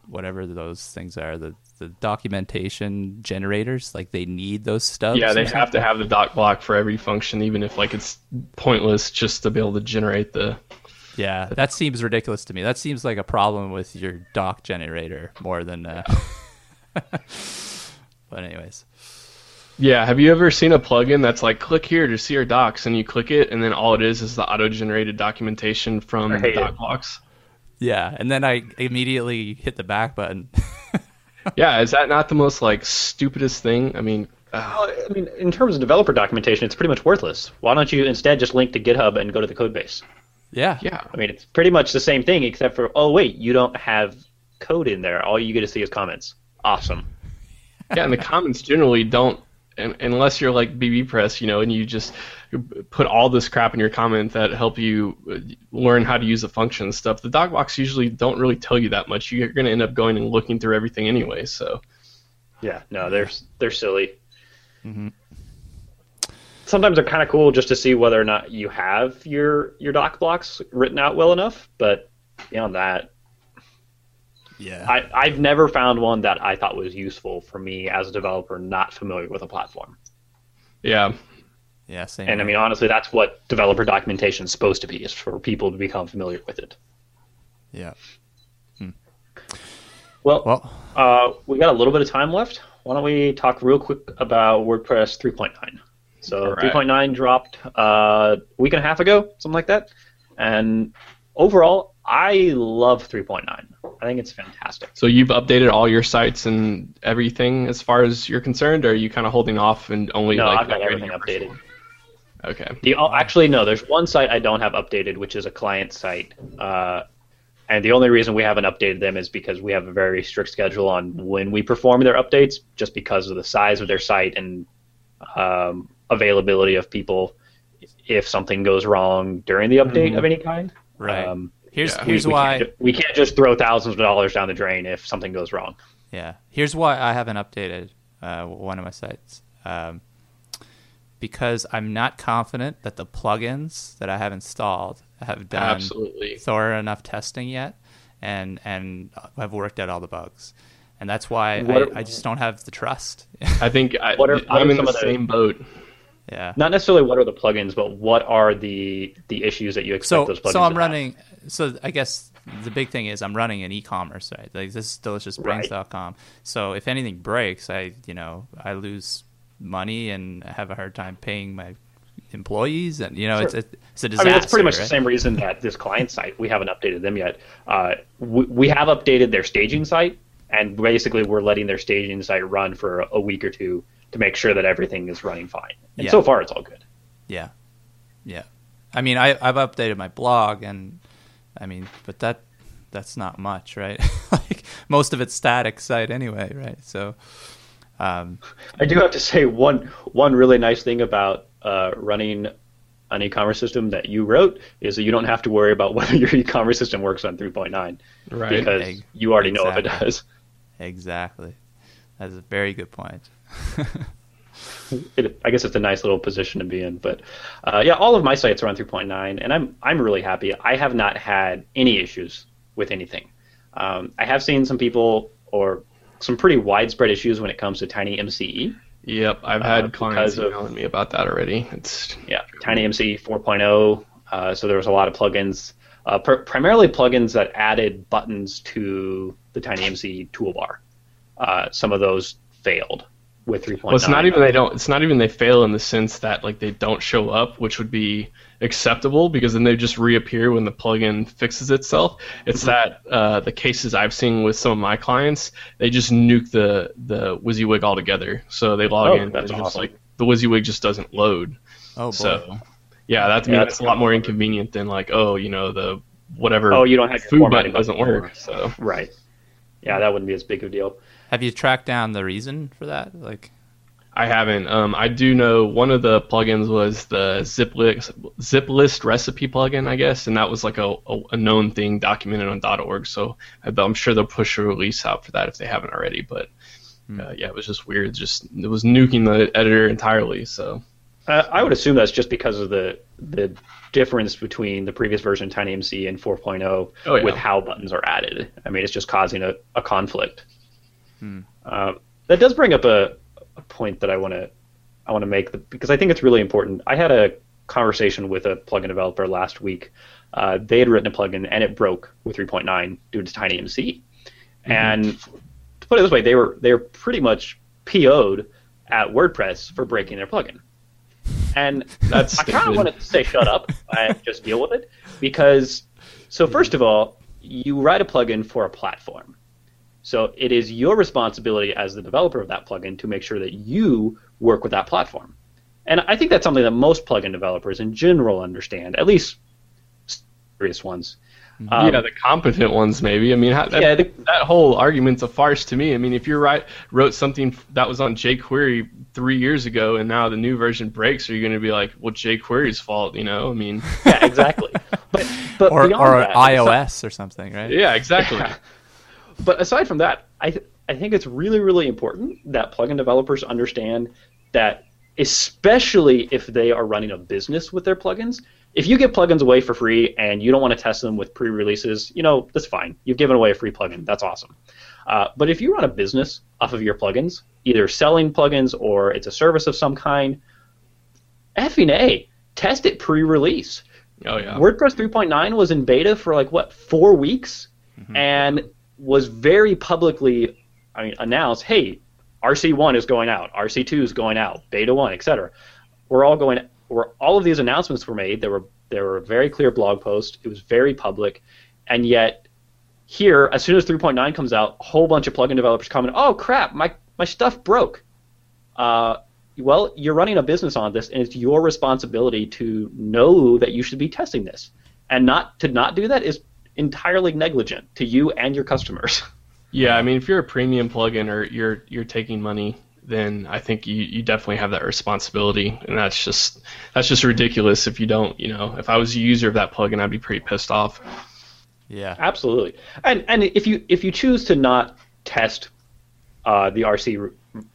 Speaker 2: whatever those things are, the the documentation generators, like they need those stubs.
Speaker 3: Yeah, they have to have the doc block for every function, even if like it's pointless just to be able to generate the.
Speaker 2: Yeah, that seems ridiculous to me. That seems like a problem with your doc generator more than. Uh... [laughs] but anyways,
Speaker 3: Yeah, have you ever seen a plugin that's like click here to see your docs, and you click it, and then all it is is the auto-generated documentation from
Speaker 1: I hate
Speaker 3: doc
Speaker 1: it.
Speaker 3: blocks?
Speaker 2: yeah, and then I immediately hit the back button. [laughs]
Speaker 3: yeah, is that not the most like stupidest thing? I mean,
Speaker 1: Well, I mean, in terms of developer documentation, it's pretty much worthless. Why don't you instead just link to GitHub and go to the code base?
Speaker 2: Yeah.
Speaker 3: yeah,
Speaker 1: I mean, it's pretty much the same thing, except for oh wait, you don't have code in there. All you get to see is comments. Awesome. [laughs]
Speaker 3: yeah, and the comments generally don't, unless you're like bbPress, you know, and you just put all this crap in your comment that help you uh, learn how to use the function and stuff. The doc blocks usually don't really tell you that much. You're going to end up going and looking through everything anyway. So
Speaker 1: Yeah, no, they're they're silly.
Speaker 2: Mhm.
Speaker 1: Sometimes they're kind of cool just to see whether or not you have your your doc blocks written out well enough, but beyond that,
Speaker 2: Yeah.
Speaker 1: I, I've never found one that I thought was useful for me as a developer not familiar with a platform.
Speaker 3: yeah,
Speaker 2: yeah. Same.
Speaker 1: And I mean, honestly, that's what developer documentation is supposed to be, is for people to become familiar with it.
Speaker 2: yeah.
Speaker 1: Well,
Speaker 2: Well,
Speaker 1: Uh, we got a little bit of time left. Why don't we talk real quick about WordPress 3.9? So
Speaker 3: right.
Speaker 1: 3.9 dropped uh, a week and a half ago, something like that. And overall, I love 3.9. I think it's fantastic.
Speaker 3: So you've updated all your sites and everything as far as you're concerned, or are you kind of holding off and only
Speaker 1: No,
Speaker 3: like
Speaker 1: I've got everything updated.
Speaker 3: Okay.
Speaker 1: The oh, actually no, there's one site I don't have updated, which is a client site. Uh, and the only reason we haven't updated them is because we have a very strict schedule on when we perform their updates, just because of the size of their site and um, availability of people. If something goes wrong during the update
Speaker 3: Mhm.
Speaker 1: of any kind,
Speaker 2: right.
Speaker 1: um,
Speaker 2: here's
Speaker 3: yeah.
Speaker 2: here's
Speaker 1: we,
Speaker 2: why.
Speaker 1: can't, ju- we can't just throw thousands of dollars down the drain if something goes wrong.
Speaker 2: Yeah, here's why I haven't updated uh, one of my sites. Um, because I'm not confident that the plugins that I have installed have done
Speaker 3: Absolutely.
Speaker 2: thorough enough testing yet, and and have worked out all the bugs, and that's why
Speaker 1: What
Speaker 2: I,
Speaker 1: are-
Speaker 2: I just don't have the trust.
Speaker 3: I think [laughs] I,
Speaker 1: what are,
Speaker 3: I'm in the
Speaker 1: of the-
Speaker 3: same boat.
Speaker 2: Yeah.
Speaker 1: Not necessarily what are the plugins, but what are the the issues that you expect
Speaker 2: So
Speaker 1: those plugins
Speaker 2: so I'm
Speaker 1: to have?
Speaker 2: running. So I guess the big thing is I'm running an e-commerce site. Like this is deliciousbrains.com. So if anything breaks, I you know I lose money and have a hard time paying my employees, and you know it's
Speaker 1: Sure.
Speaker 2: it's a
Speaker 1: I
Speaker 2: disaster.
Speaker 1: I mean, it's pretty much
Speaker 2: right?
Speaker 1: the same reason that this client site we haven't updated them yet. Uh, we, we have updated their staging site, and basically we're letting their staging site run for a week or two to make sure that everything is running fine. And
Speaker 2: Yeah.
Speaker 1: so far, it's all good.
Speaker 2: Yeah, yeah. I mean, I, I've updated my blog, and I mean, but that that's not much, right? [laughs] like most of it's static site anyway, right? So, um,
Speaker 1: I do have to say one one really nice thing about uh, running an e-commerce system that you wrote is that you don't have to worry about [laughs] whether your e-commerce system works on 3.9
Speaker 3: Right.
Speaker 1: because you already know if it does.
Speaker 2: exactly. That's a very good point.
Speaker 1: It, I guess it's a nice little position to be in. But uh, yeah, all of my sites are on 3.9, and I'm I'm really happy. I have not had any issues with anything. Um, I have seen some people or some pretty widespread issues when it comes to TinyMCE.
Speaker 3: Yep, I've
Speaker 1: Uh,
Speaker 3: had clients
Speaker 1: because of-
Speaker 3: emailing me about that already. It's
Speaker 1: Yeah, TinyMCE 4.0. Uh, so there was a lot of plugins, uh, pr- primarily plugins that added buttons to the TinyMCE toolbar. Uh, some of those failed with 3.9.
Speaker 3: well, it's not even they don't. It's not even they fail in the sense that like they don't show up, which would be acceptable because then they just reappear when the plugin fixes itself. It's that uh, the cases I've seen with some of my clients, they just nuke the the WYSIWYG altogether. So they log
Speaker 1: Oh,
Speaker 3: in, and
Speaker 1: that's
Speaker 3: it's just like the WYSIWYG just doesn't load.
Speaker 2: Oh boy.
Speaker 3: So yeah, that to me
Speaker 1: Yeah,
Speaker 3: that's
Speaker 1: that's
Speaker 3: a lot more inconvenient than like oh you know the whatever
Speaker 1: Oh, you don't have your
Speaker 3: food button doesn't work. So
Speaker 1: Right. Yeah, that wouldn't be as big of a deal.
Speaker 2: Have you tracked down the reason for that? Like,
Speaker 3: I haven't. Um, I do know one of the plugins was the ZipList, zip list recipe plugin, I guess, and that was like a, a, a known thing documented on .org. So I- I'm sure they'll push a release out for that if they haven't already. But uh, yeah, it was just weird. Just it was nuking the editor entirely. So
Speaker 1: Uh, I would assume that's just because of the the difference between the previous version of TinyMCE and 4.0
Speaker 3: Oh, yeah.
Speaker 1: with how buttons are added. I mean, it's just causing a, a conflict.
Speaker 2: Hmm.
Speaker 1: Uh, that does bring up a, a point that I want to I want to make because I think it's really important. I had a conversation with a plugin developer last week. Uh, they had written a plugin and it broke with 3.9 due to TinyMCE. And to put it this way, they were they were pretty much PO'd at WordPress for breaking their plugin. And [laughs]
Speaker 3: That's
Speaker 1: I kind of wanted to say shut up and just deal with it because so first of all, you write a plugin for a platform. So it is your responsibility as the developer of that plugin to make sure that you work with that platform. And I think that's something that most plugin developers in general understand, at least serious ones.
Speaker 3: Um, yeah, the competent ones, maybe. I mean, that, yeah, the, that whole argument's a farce to me. I mean, if you write wrote something that was on jQuery three years ago, and now the new version breaks, are you going to be like, "Well, jQuery's fault"? You know, I mean,
Speaker 1: yeah, exactly. [laughs] But but
Speaker 2: or, or
Speaker 1: that,
Speaker 2: iOS or something, right?
Speaker 3: Yeah, exactly.
Speaker 1: Yeah. But aside from that, I th- I think it's really really important that plugin developers understand that, especially if they are running a business with their plugins, if you give plugins away for free and you don't want to test them with pre-releases, you know that's fine. You've given away a free plugin. That's awesome. Uh, but if you run a business off of your plugins, either selling plugins or it's a service of some kind, effing a, test it pre-release.
Speaker 3: Oh yeah.
Speaker 1: WordPress 3.9 was in beta for like what four weeks, mm-hmm. and was very publicly, I mean, announced, hey, RC1 is going out, RC2 is going out, Beta 1, etc. We're all going where all of these announcements were made. There were there were very clear blog posts. It was very public, and yet here, as soon as 3.9 comes out, a whole bunch of plugin developers comment, "Oh crap, my my stuff broke." Uh, well, you're running a business on this, and it's your responsibility to know that you should be testing this, and not to not do that is entirely negligent to you and your customers. [laughs]
Speaker 3: Yeah, I mean, if you're a premium plugin or you're you're taking money then I think you, you definitely have that responsibility, and that's just that's just ridiculous. If you don't, you know, if I was a user of that plugin, I'd be pretty pissed off.
Speaker 2: Yeah,
Speaker 1: absolutely. And and if you if you choose to not test uh, the RC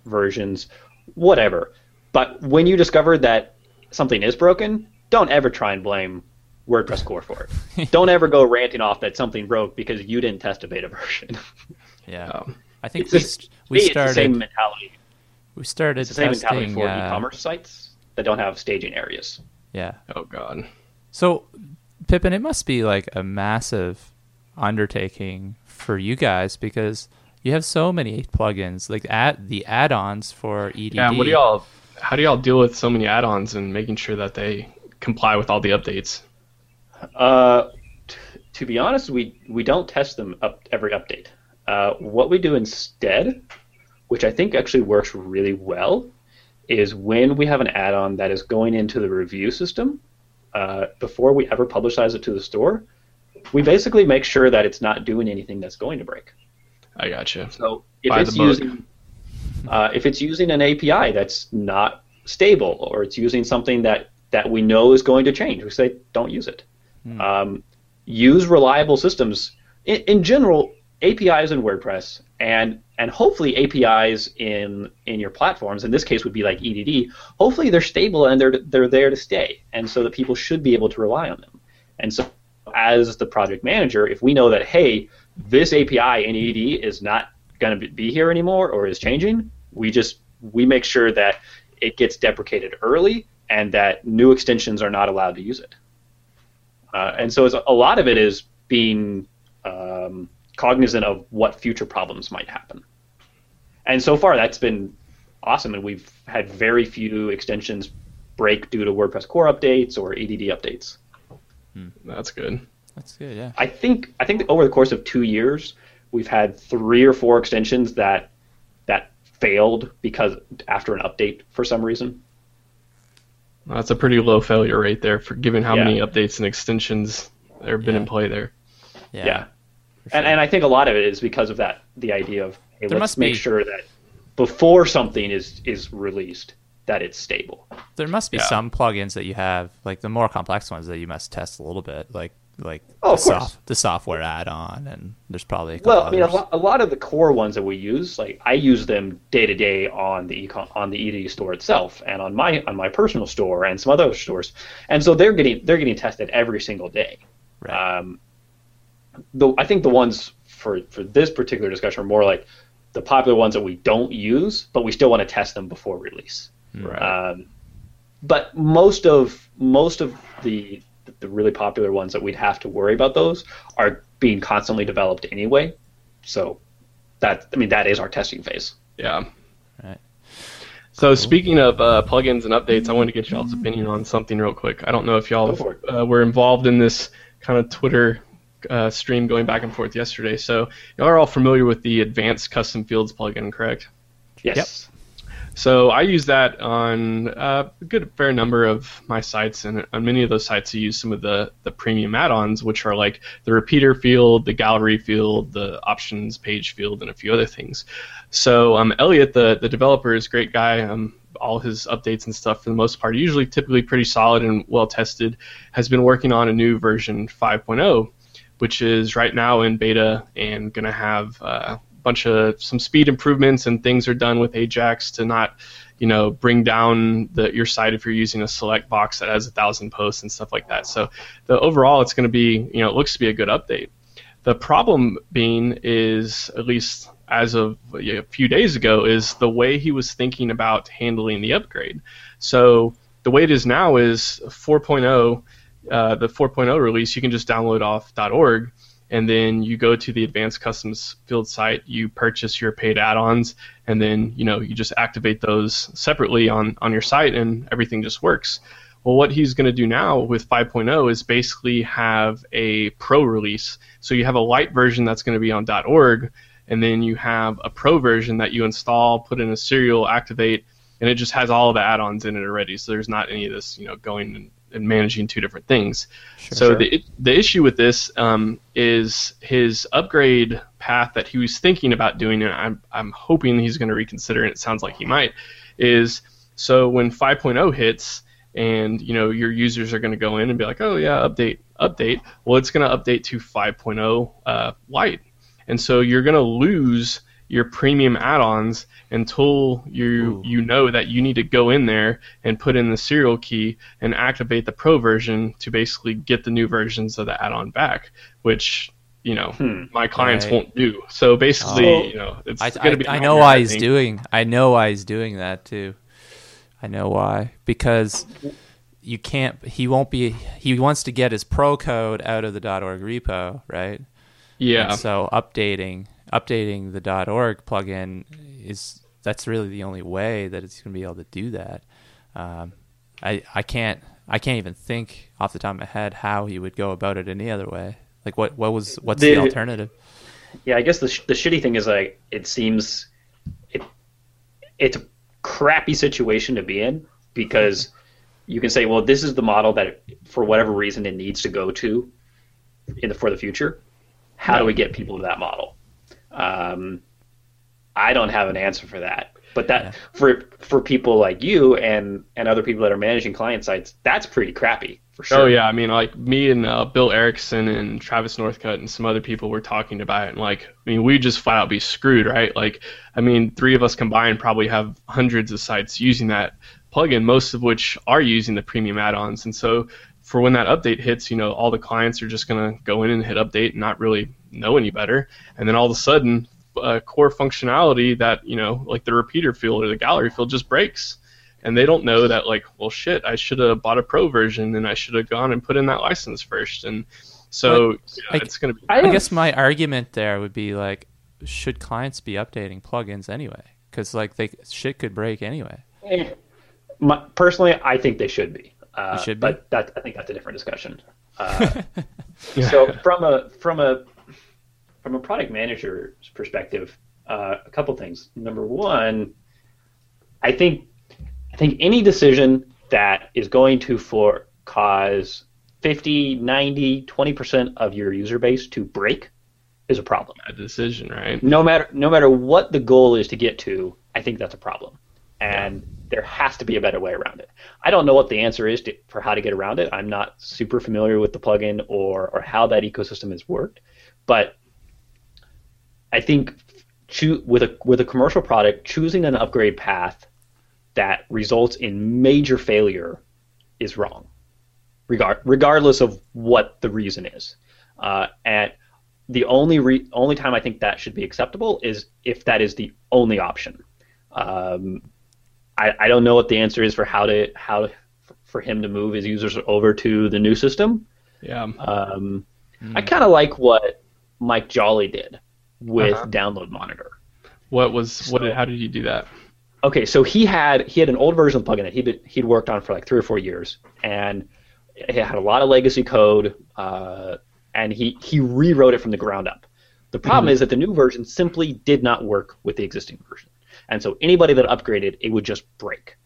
Speaker 1: versions, whatever. But when you discover that something is broken, don't ever try and blame WordPress core for it. don't ever go ranting off that something broke because you didn't test a beta version. [laughs]
Speaker 2: yeah, um, I think we,
Speaker 1: just,
Speaker 2: we started
Speaker 1: the same mentality.
Speaker 2: We started
Speaker 1: it's the same
Speaker 2: testing,
Speaker 1: mentality for
Speaker 2: uh,
Speaker 1: e-commerce sites that don't have staging areas.
Speaker 2: Yeah.
Speaker 3: Oh God.
Speaker 2: So, Pippin, it must be like a massive undertaking for you guys because you have so many plugins, like add the add-ons for EDD.
Speaker 3: Yeah. What do y'all? How do y'all deal with so many add-ons and making sure that they comply with all the updates?
Speaker 1: Uh, t- to be honest, we we don't test them up every update. Uh, what we do instead which I think actually works really well, is when we have an add-on that is going into the review system uh, before we ever publicize it to the store, we basically make sure that it's not doing anything that's going to break.
Speaker 3: I gotcha.
Speaker 1: So if Buy it's using uh, if it's using an API that's not stable or it's using something that that we know is going to change, we say don't use it. Hmm. Um, use reliable systems. In, in general, APIs in WordPress and and hopefully APIs in in your platforms, in this case would be like EDD, hopefully they're stable and they're they're there to stay, and so that people should be able to rely on them. And so, as the project manager, if we know that hey, this API in EDD is not going to be here anymore or is changing, we just we make sure that it gets deprecated early and that new extensions are not allowed to use it. Uh, and so, a lot of it is being um, cognizant of what future problems might happen. And so far, that's been awesome, and we've had very few extensions break due to WordPress core updates or EDD updates.
Speaker 3: Hmm. That's good.
Speaker 2: That's good. Yeah.
Speaker 1: I think I think over the course of two years, we've had three or four extensions that that failed because after an update for some reason.
Speaker 3: That's a pretty low failure rate there for given how yeah. many updates and extensions there have been yeah. in play there.
Speaker 1: Yeah. yeah. Sure. And, and I think a lot of it is because of that the idea of hey, there let's make be... sure that before something is is released that it's stable.
Speaker 2: There must be yeah. some plugins that you have, like the more complex ones that you must test a little bit, like like
Speaker 1: oh,
Speaker 2: the, soft, the, software add-on, and there's probably
Speaker 1: well,
Speaker 2: I
Speaker 1: mean, a lot, a lot, of the core ones that we use, like I use them day to day on the econ, on the EDD store itself, and on my on my personal store and some other stores, and so they're getting they're getting tested every single day. Right. Um, the I think the ones for for this particular discussion are more like the popular ones that we don't use, but we still want to test them before release.
Speaker 3: Right.
Speaker 1: Um, but most of most of the the really popular ones that we'd have to worry about those are being constantly developed anyway. So that I mean that is our testing phase.
Speaker 3: Yeah.
Speaker 2: Right.
Speaker 3: So cool. speaking of uh, plugins and updates, I wanted to get y'all's opinion on something real quick. I don't know if y'all uh, were involved in this kind of Twitter uh, stream going back and forth yesterday. So y'all are all familiar with the Advanced Custom Fields plugin, correct?
Speaker 1: Yes.
Speaker 3: So I use that on a good fair number of my sites, and on many of those sites, I use some of the the premium add-ons, which are like the repeater field, the gallery field, the options page field, and a few other things. So um, Elliot, the the developer, is a great guy. Um, all his updates and stuff, for the most part, usually typically pretty solid and well tested. Has been working on a new version 5.0, which is right now in beta and going to have uh, bunch of some speed improvements and things are done with Ajax to not, you know, bring down the, your site if you're using a select box that has a thousand posts and stuff like that. So the overall, it's going to be, you know, it looks to be a good update. The problem being is, at least as of a few days ago, is the way he was thinking about handling the upgrade. So the way it is now is 4.0, uh, the 4.0 release, you can just download off .org and then you go to the advanced customs field site you purchase your paid add-ons and then you know you just activate those separately on on your site and everything just works. Well what he's going to do now with 5.0 is basically have a pro release. So you have a light version that's going to be on. org and then you have a pro version that you install put in a serial activate and it just has all the add-ons in it already. So there's not any of this you know going and and managing two different things. Sure, so sure. the the issue with this um, is his upgrade path that he was thinking about doing, and I'm I'm hoping he's going to reconsider, and it sounds like he might. Is so when 5.0 hits, and you know your users are going to go in and be like, oh yeah, update, update. Well, it's going to update to 5.0 uh, light, and so you're going to lose your premium add-ons until you Ooh. you know that you need to go in there and put in the serial key and activate the pro version to basically get the new versions of the add-on back, which you know hmm. my clients right. won't do. So basically, oh. you know, it's going to be.
Speaker 2: I know why he's doing. I know why he's doing that too. I know why because you can't. He won't be. He wants to get his pro code out of the .org repo, right?
Speaker 3: Yeah.
Speaker 2: And so updating updating the .org plugin is that's really the only way that it's going to be able to do that. Um, I I can't I can't even think off the top of my head how he would go about it any other way. Like what what was what's the, the alternative?
Speaker 1: Yeah, I guess the sh- the shitty thing is like it seems it it's a crappy situation to be in because you can say, well, this is the model that for whatever reason it needs to go to in the for the future. How do we get people to that model? Um, I don't have an answer for that. But that yeah. for for people like you and and other people that are managing client sites, that's pretty crappy for sure.
Speaker 3: Oh yeah, I mean like me and uh, Bill Erickson and Travis Northcutt and some other people were talking about it, and like I mean we just flat out be screwed, right? Like I mean three of us combined probably have hundreds of sites using that plugin, most of which are using the premium add-ons, and so for when that update hits, you know, all the clients are just going to go in and hit update and not really know any better. And then all of a sudden, uh, core functionality that, you know, like the repeater field or the gallery field just breaks. And they don't know that, like, well, shit, I should have bought a pro version and I should have gone and put in that license first. And so yeah, I, it's going to be.
Speaker 2: I guess my argument there would be like, should clients be updating plugins anyway? Because, like, they shit could break anyway.
Speaker 1: My, personally, I think they should be. Uh, should be. But that I think that's a different discussion. Uh, [laughs] so from a from a from a product manager's perspective, uh, a couple things. Number one, I think I think any decision that is going to for cause 50, 90, 20% of your user base to break is a problem.
Speaker 3: A decision, right?
Speaker 1: No matter no matter what the goal is to get to, I think that's a problem. And yeah there has to be a better way around it. I don't know what the answer is to, for how to get around it. I'm not super familiar with the plugin or, or how that ecosystem has worked, but I think cho- with a with a commercial product, choosing an upgrade path that results in major failure is wrong, regard regardless of what the reason is. Uh, and the only re- only time I think that should be acceptable is if that is the only option. Um, I, I don't know what the answer is for how to how to, for him to move his users over to the new system.
Speaker 3: Yeah.
Speaker 1: Um, mm. I kind of like what Mike Jolley did with uh-huh. Download Monitor.
Speaker 3: What was so, what? How did you do that?
Speaker 1: Okay, so he had he had an old version of the plugin that he'd he'd worked on for like three or four years, and it had a lot of legacy code, uh, and he he rewrote it from the ground up. The problem
Speaker 3: Mhm.
Speaker 1: is that the new version simply did not work with the existing version, and so anybody that upgraded it would just break.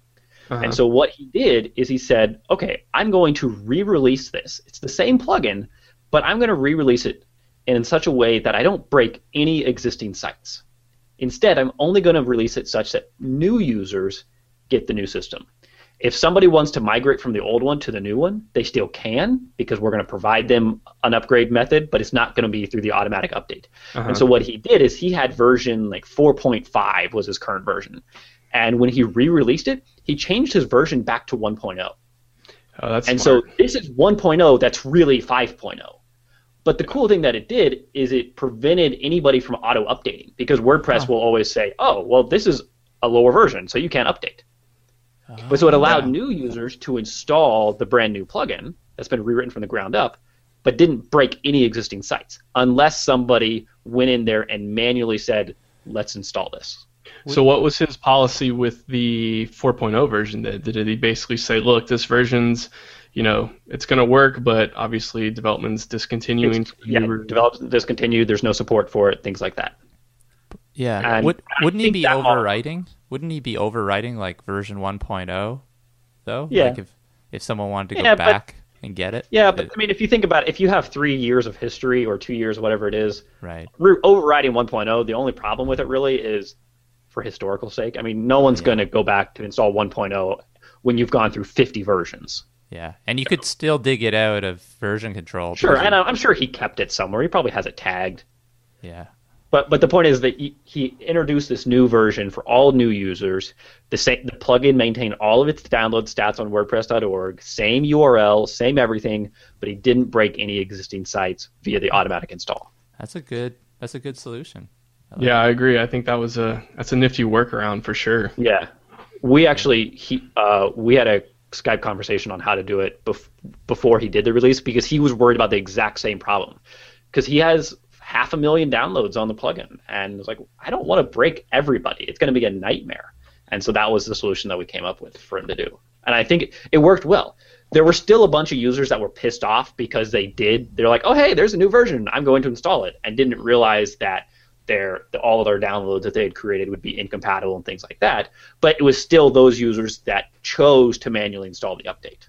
Speaker 3: Uh-huh.
Speaker 1: And so what he did is he said, okay, I'm going to re-release this. It's the same plugin, but I'm going to re-release it in such a way that I don't break any existing sites. Instead, I'm only going to release it such that new users get the new system. If somebody wants to migrate from the old one to the new one, they still can because we're going to provide them an upgrade method, but it's not going to be through the automatic update.
Speaker 3: Uh-huh.
Speaker 1: And so what he did is he had version like 4.5 was his current version. And when he re-released it, he changed his version back to 1.0.
Speaker 3: oh, that's
Speaker 1: And
Speaker 3: smart.
Speaker 1: so this is 1.0 that's really 5.0. But the cool thing that it did is it prevented anybody from auto updating because WordPress
Speaker 2: Huh.
Speaker 1: will always say, "Oh, well, this is a lower version, so you can't update." But so it oh, allowed
Speaker 3: yeah.
Speaker 1: new users to install the brand new plugin that's been rewritten from the ground up, but didn't break any existing sites unless somebody went in there and manually said, "Let's install this."
Speaker 3: So what was his policy with the 4.0 version? Then did he basically say, "Look, this version's, you know, it's going to work, but obviously development's discontinuing."
Speaker 1: It's- yeah, developed, discontinued. There's no support for it. Things like that.
Speaker 2: Yeah.
Speaker 1: And
Speaker 2: Would, wouldn't he be
Speaker 1: that model-
Speaker 2: overwriting? Wouldn't he be overwriting like version 1.0 though?
Speaker 1: Yeah.
Speaker 2: Like if if someone wanted to go
Speaker 1: Yeah, but-
Speaker 2: back and get it.
Speaker 1: Yeah, but
Speaker 2: it-
Speaker 1: I mean, if you think about it, if you have three years of history or two years, whatever it is,
Speaker 2: right.
Speaker 1: re- overriding 1.0, the only problem with it really is for historical sake. I mean, no one's
Speaker 2: Yeah.
Speaker 1: going to go back to install 1.0 when you've gone through 50 versions.
Speaker 2: Yeah. And you could still dig it out of version control.
Speaker 1: Sure,
Speaker 2: because
Speaker 1: and I'm sure he kept it somewhere. He probably has it tagged.
Speaker 2: yeah.
Speaker 1: But but the point is that he, he introduced this new version for all new users. The same the plugin maintained all of its download stats on WordPress.org, same URL, same everything, but he didn't break any existing sites via the automatic install.
Speaker 2: That's a good that's a good solution. I like
Speaker 3: Yeah, I agree. I think that was a that's a nifty workaround for sure.
Speaker 1: Yeah, we actually he uh, we had a Skype conversation on how to do it bef- before he did the release because he was worried about the exact same problem. Because he has half a million downloads on the plugin and was like I don't want to break everybody. It's going to be a nightmare. And so that was the solution that we came up with for him to do. And I think it, it worked well. There were still a bunch of users that were pissed off because they did they're like oh hey there's a new version. I'm going to install it. And didn't realize that their the, all of their downloads that they had created would be incompatible and things like that. But it was still those users that chose to manually install the update.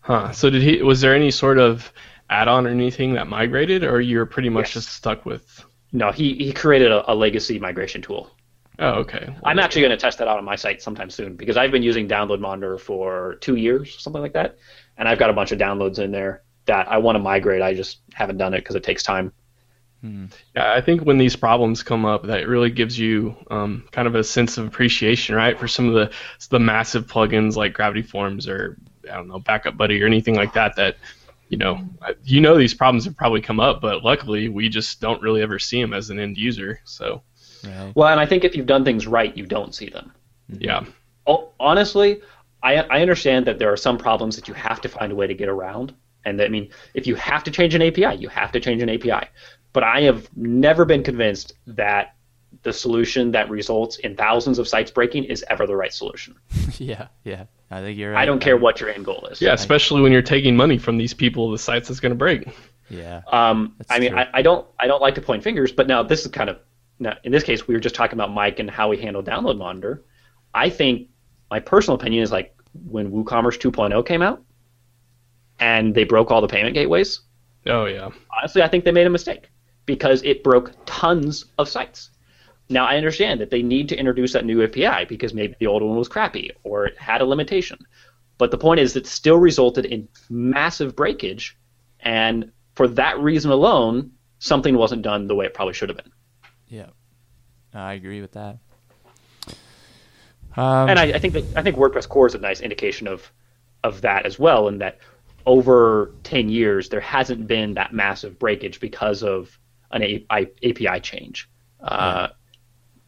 Speaker 3: Huh. So did he? Was there any sort of add-on or anything that migrated, or you're pretty much
Speaker 1: Yes.
Speaker 3: just stuck with?
Speaker 1: No, he, he created a, a legacy migration tool.
Speaker 3: Oh, okay.
Speaker 1: I'm actually going to test that out on my site sometime soon because I've been using Download Monitor for two years, something like that, and I've got a bunch of downloads in there that I want to migrate. I just haven't done it because it takes time.
Speaker 3: Yeah, I think when these problems come up, that really gives you um, kind of a sense of appreciation, right, for some of the the massive plugins like Gravity Forms or I don't know BackupBuddy or anything like that. That you know, you know these problems have probably come up, but luckily we just don't really ever see them as an end user. So
Speaker 2: Right.
Speaker 1: Well, and I think if you've done things right, you don't see them.
Speaker 3: yeah,
Speaker 1: Oh, honestly, I, I understand that there are some problems that you have to find a way to get around. And that, I mean, if you have to change an API, you have to change an API. But I have never been convinced that the solution that results in thousands of sites breaking is ever the right solution. [laughs]
Speaker 2: yeah, yeah. I think you're right.
Speaker 1: I don't care what your end goal is.
Speaker 3: yeah, especially when you're taking money from these people, the sites that's going to break.
Speaker 2: Yeah.
Speaker 1: Um, I mean. I, I don't I don't like to point fingers, but now this is kind of now in this case we were just talking about Mike and how he handled Download Monitor. I think my personal opinion is like when WooCommerce 2.0 came out and they broke all the payment gateways.
Speaker 3: Oh yeah,
Speaker 1: Honestly, I think they made a mistake because it broke tons of sites. Now I understand that they need to introduce that new API because maybe the old one was crappy or it had a limitation. But the point is, it still resulted in massive breakage, and for that reason alone, something wasn't done the way it probably should have been.
Speaker 2: Yeah. I agree with that. Um,
Speaker 1: And I, I think that I think WordPress core is a nice indication of of that as well, in that over ten years there hasn't been that massive breakage because of an A- I- API change. Uh,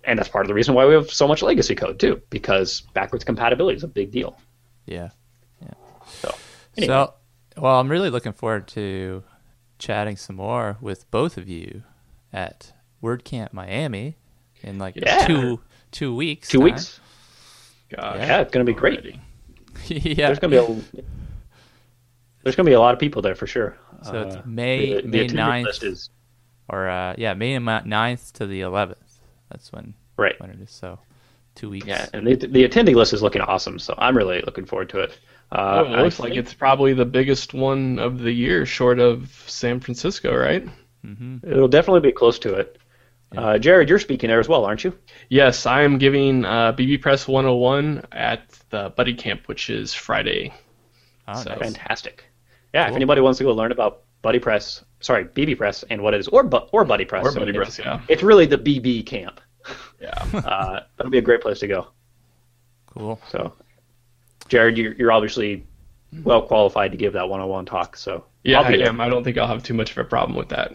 Speaker 1: and that's part of the reason why we have so much legacy code too, because backwards compatibility is a big deal.
Speaker 2: yeah.
Speaker 1: So, anyway.
Speaker 2: So, well, I'm really looking forward to chatting some more with both of you at WordCamp Miami in like
Speaker 1: Yeah.
Speaker 2: two two weeks.
Speaker 1: two
Speaker 2: time.
Speaker 1: weeks.
Speaker 3: gosh.
Speaker 1: Yeah, it's going to be great. [laughs]
Speaker 2: yeah.
Speaker 1: There's going to be a there's to be a lot of people there for sure.
Speaker 2: So it's
Speaker 1: Uh,
Speaker 2: May
Speaker 1: the,
Speaker 2: May
Speaker 1: attendee
Speaker 2: 9th
Speaker 1: list is
Speaker 2: or uh, yeah May 9th to the 11th. That's when
Speaker 1: right.
Speaker 2: when it is. So two weeks.
Speaker 1: Yeah, and the, the attendee list is looking awesome, so I'm really looking forward to it. Uh,
Speaker 3: Oh, it looks
Speaker 1: I
Speaker 3: like it's probably the biggest one of the year, short of San Francisco, right?
Speaker 2: hmm
Speaker 1: It'll definitely be close to it. Uh, Jared, you're speaking there as well, aren't you?
Speaker 3: Yes, I am giving uh, bbPress 101 at the BuddyCamp, which is Friday.
Speaker 2: Oh,
Speaker 3: So-
Speaker 2: nice.
Speaker 1: Fantastic. Yeah, if anybody wants to go learn about BuddyPress, sorry, bbPress, and what it is, or Bu- or BuddyPress,
Speaker 3: Or
Speaker 1: so
Speaker 3: Buddy
Speaker 1: it's,
Speaker 3: Press, yeah.
Speaker 1: it's really the BB camp.
Speaker 3: Yeah. [laughs]
Speaker 1: Uh, that'll be a great place to go.
Speaker 2: Cool.
Speaker 1: So, Jared, you're, you're obviously well qualified to give that one-on-one talk. So,
Speaker 3: Yeah,
Speaker 1: I'll
Speaker 3: I
Speaker 1: be there.
Speaker 3: am. I don't think I'll have too much of a problem with that.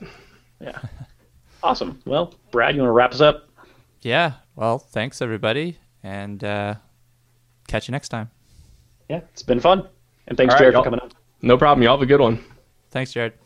Speaker 1: Yeah. [laughs] awesome. Well, Brad, you want to wrap us up?
Speaker 2: Yeah. Well, thanks everybody, and uh, catch you next time.
Speaker 1: Yeah, it's been fun. And thanks,
Speaker 3: All right,
Speaker 1: Jared,
Speaker 3: y'all.
Speaker 1: for coming on.
Speaker 3: No problem. Y'all have a good one.
Speaker 2: Thanks, Jared.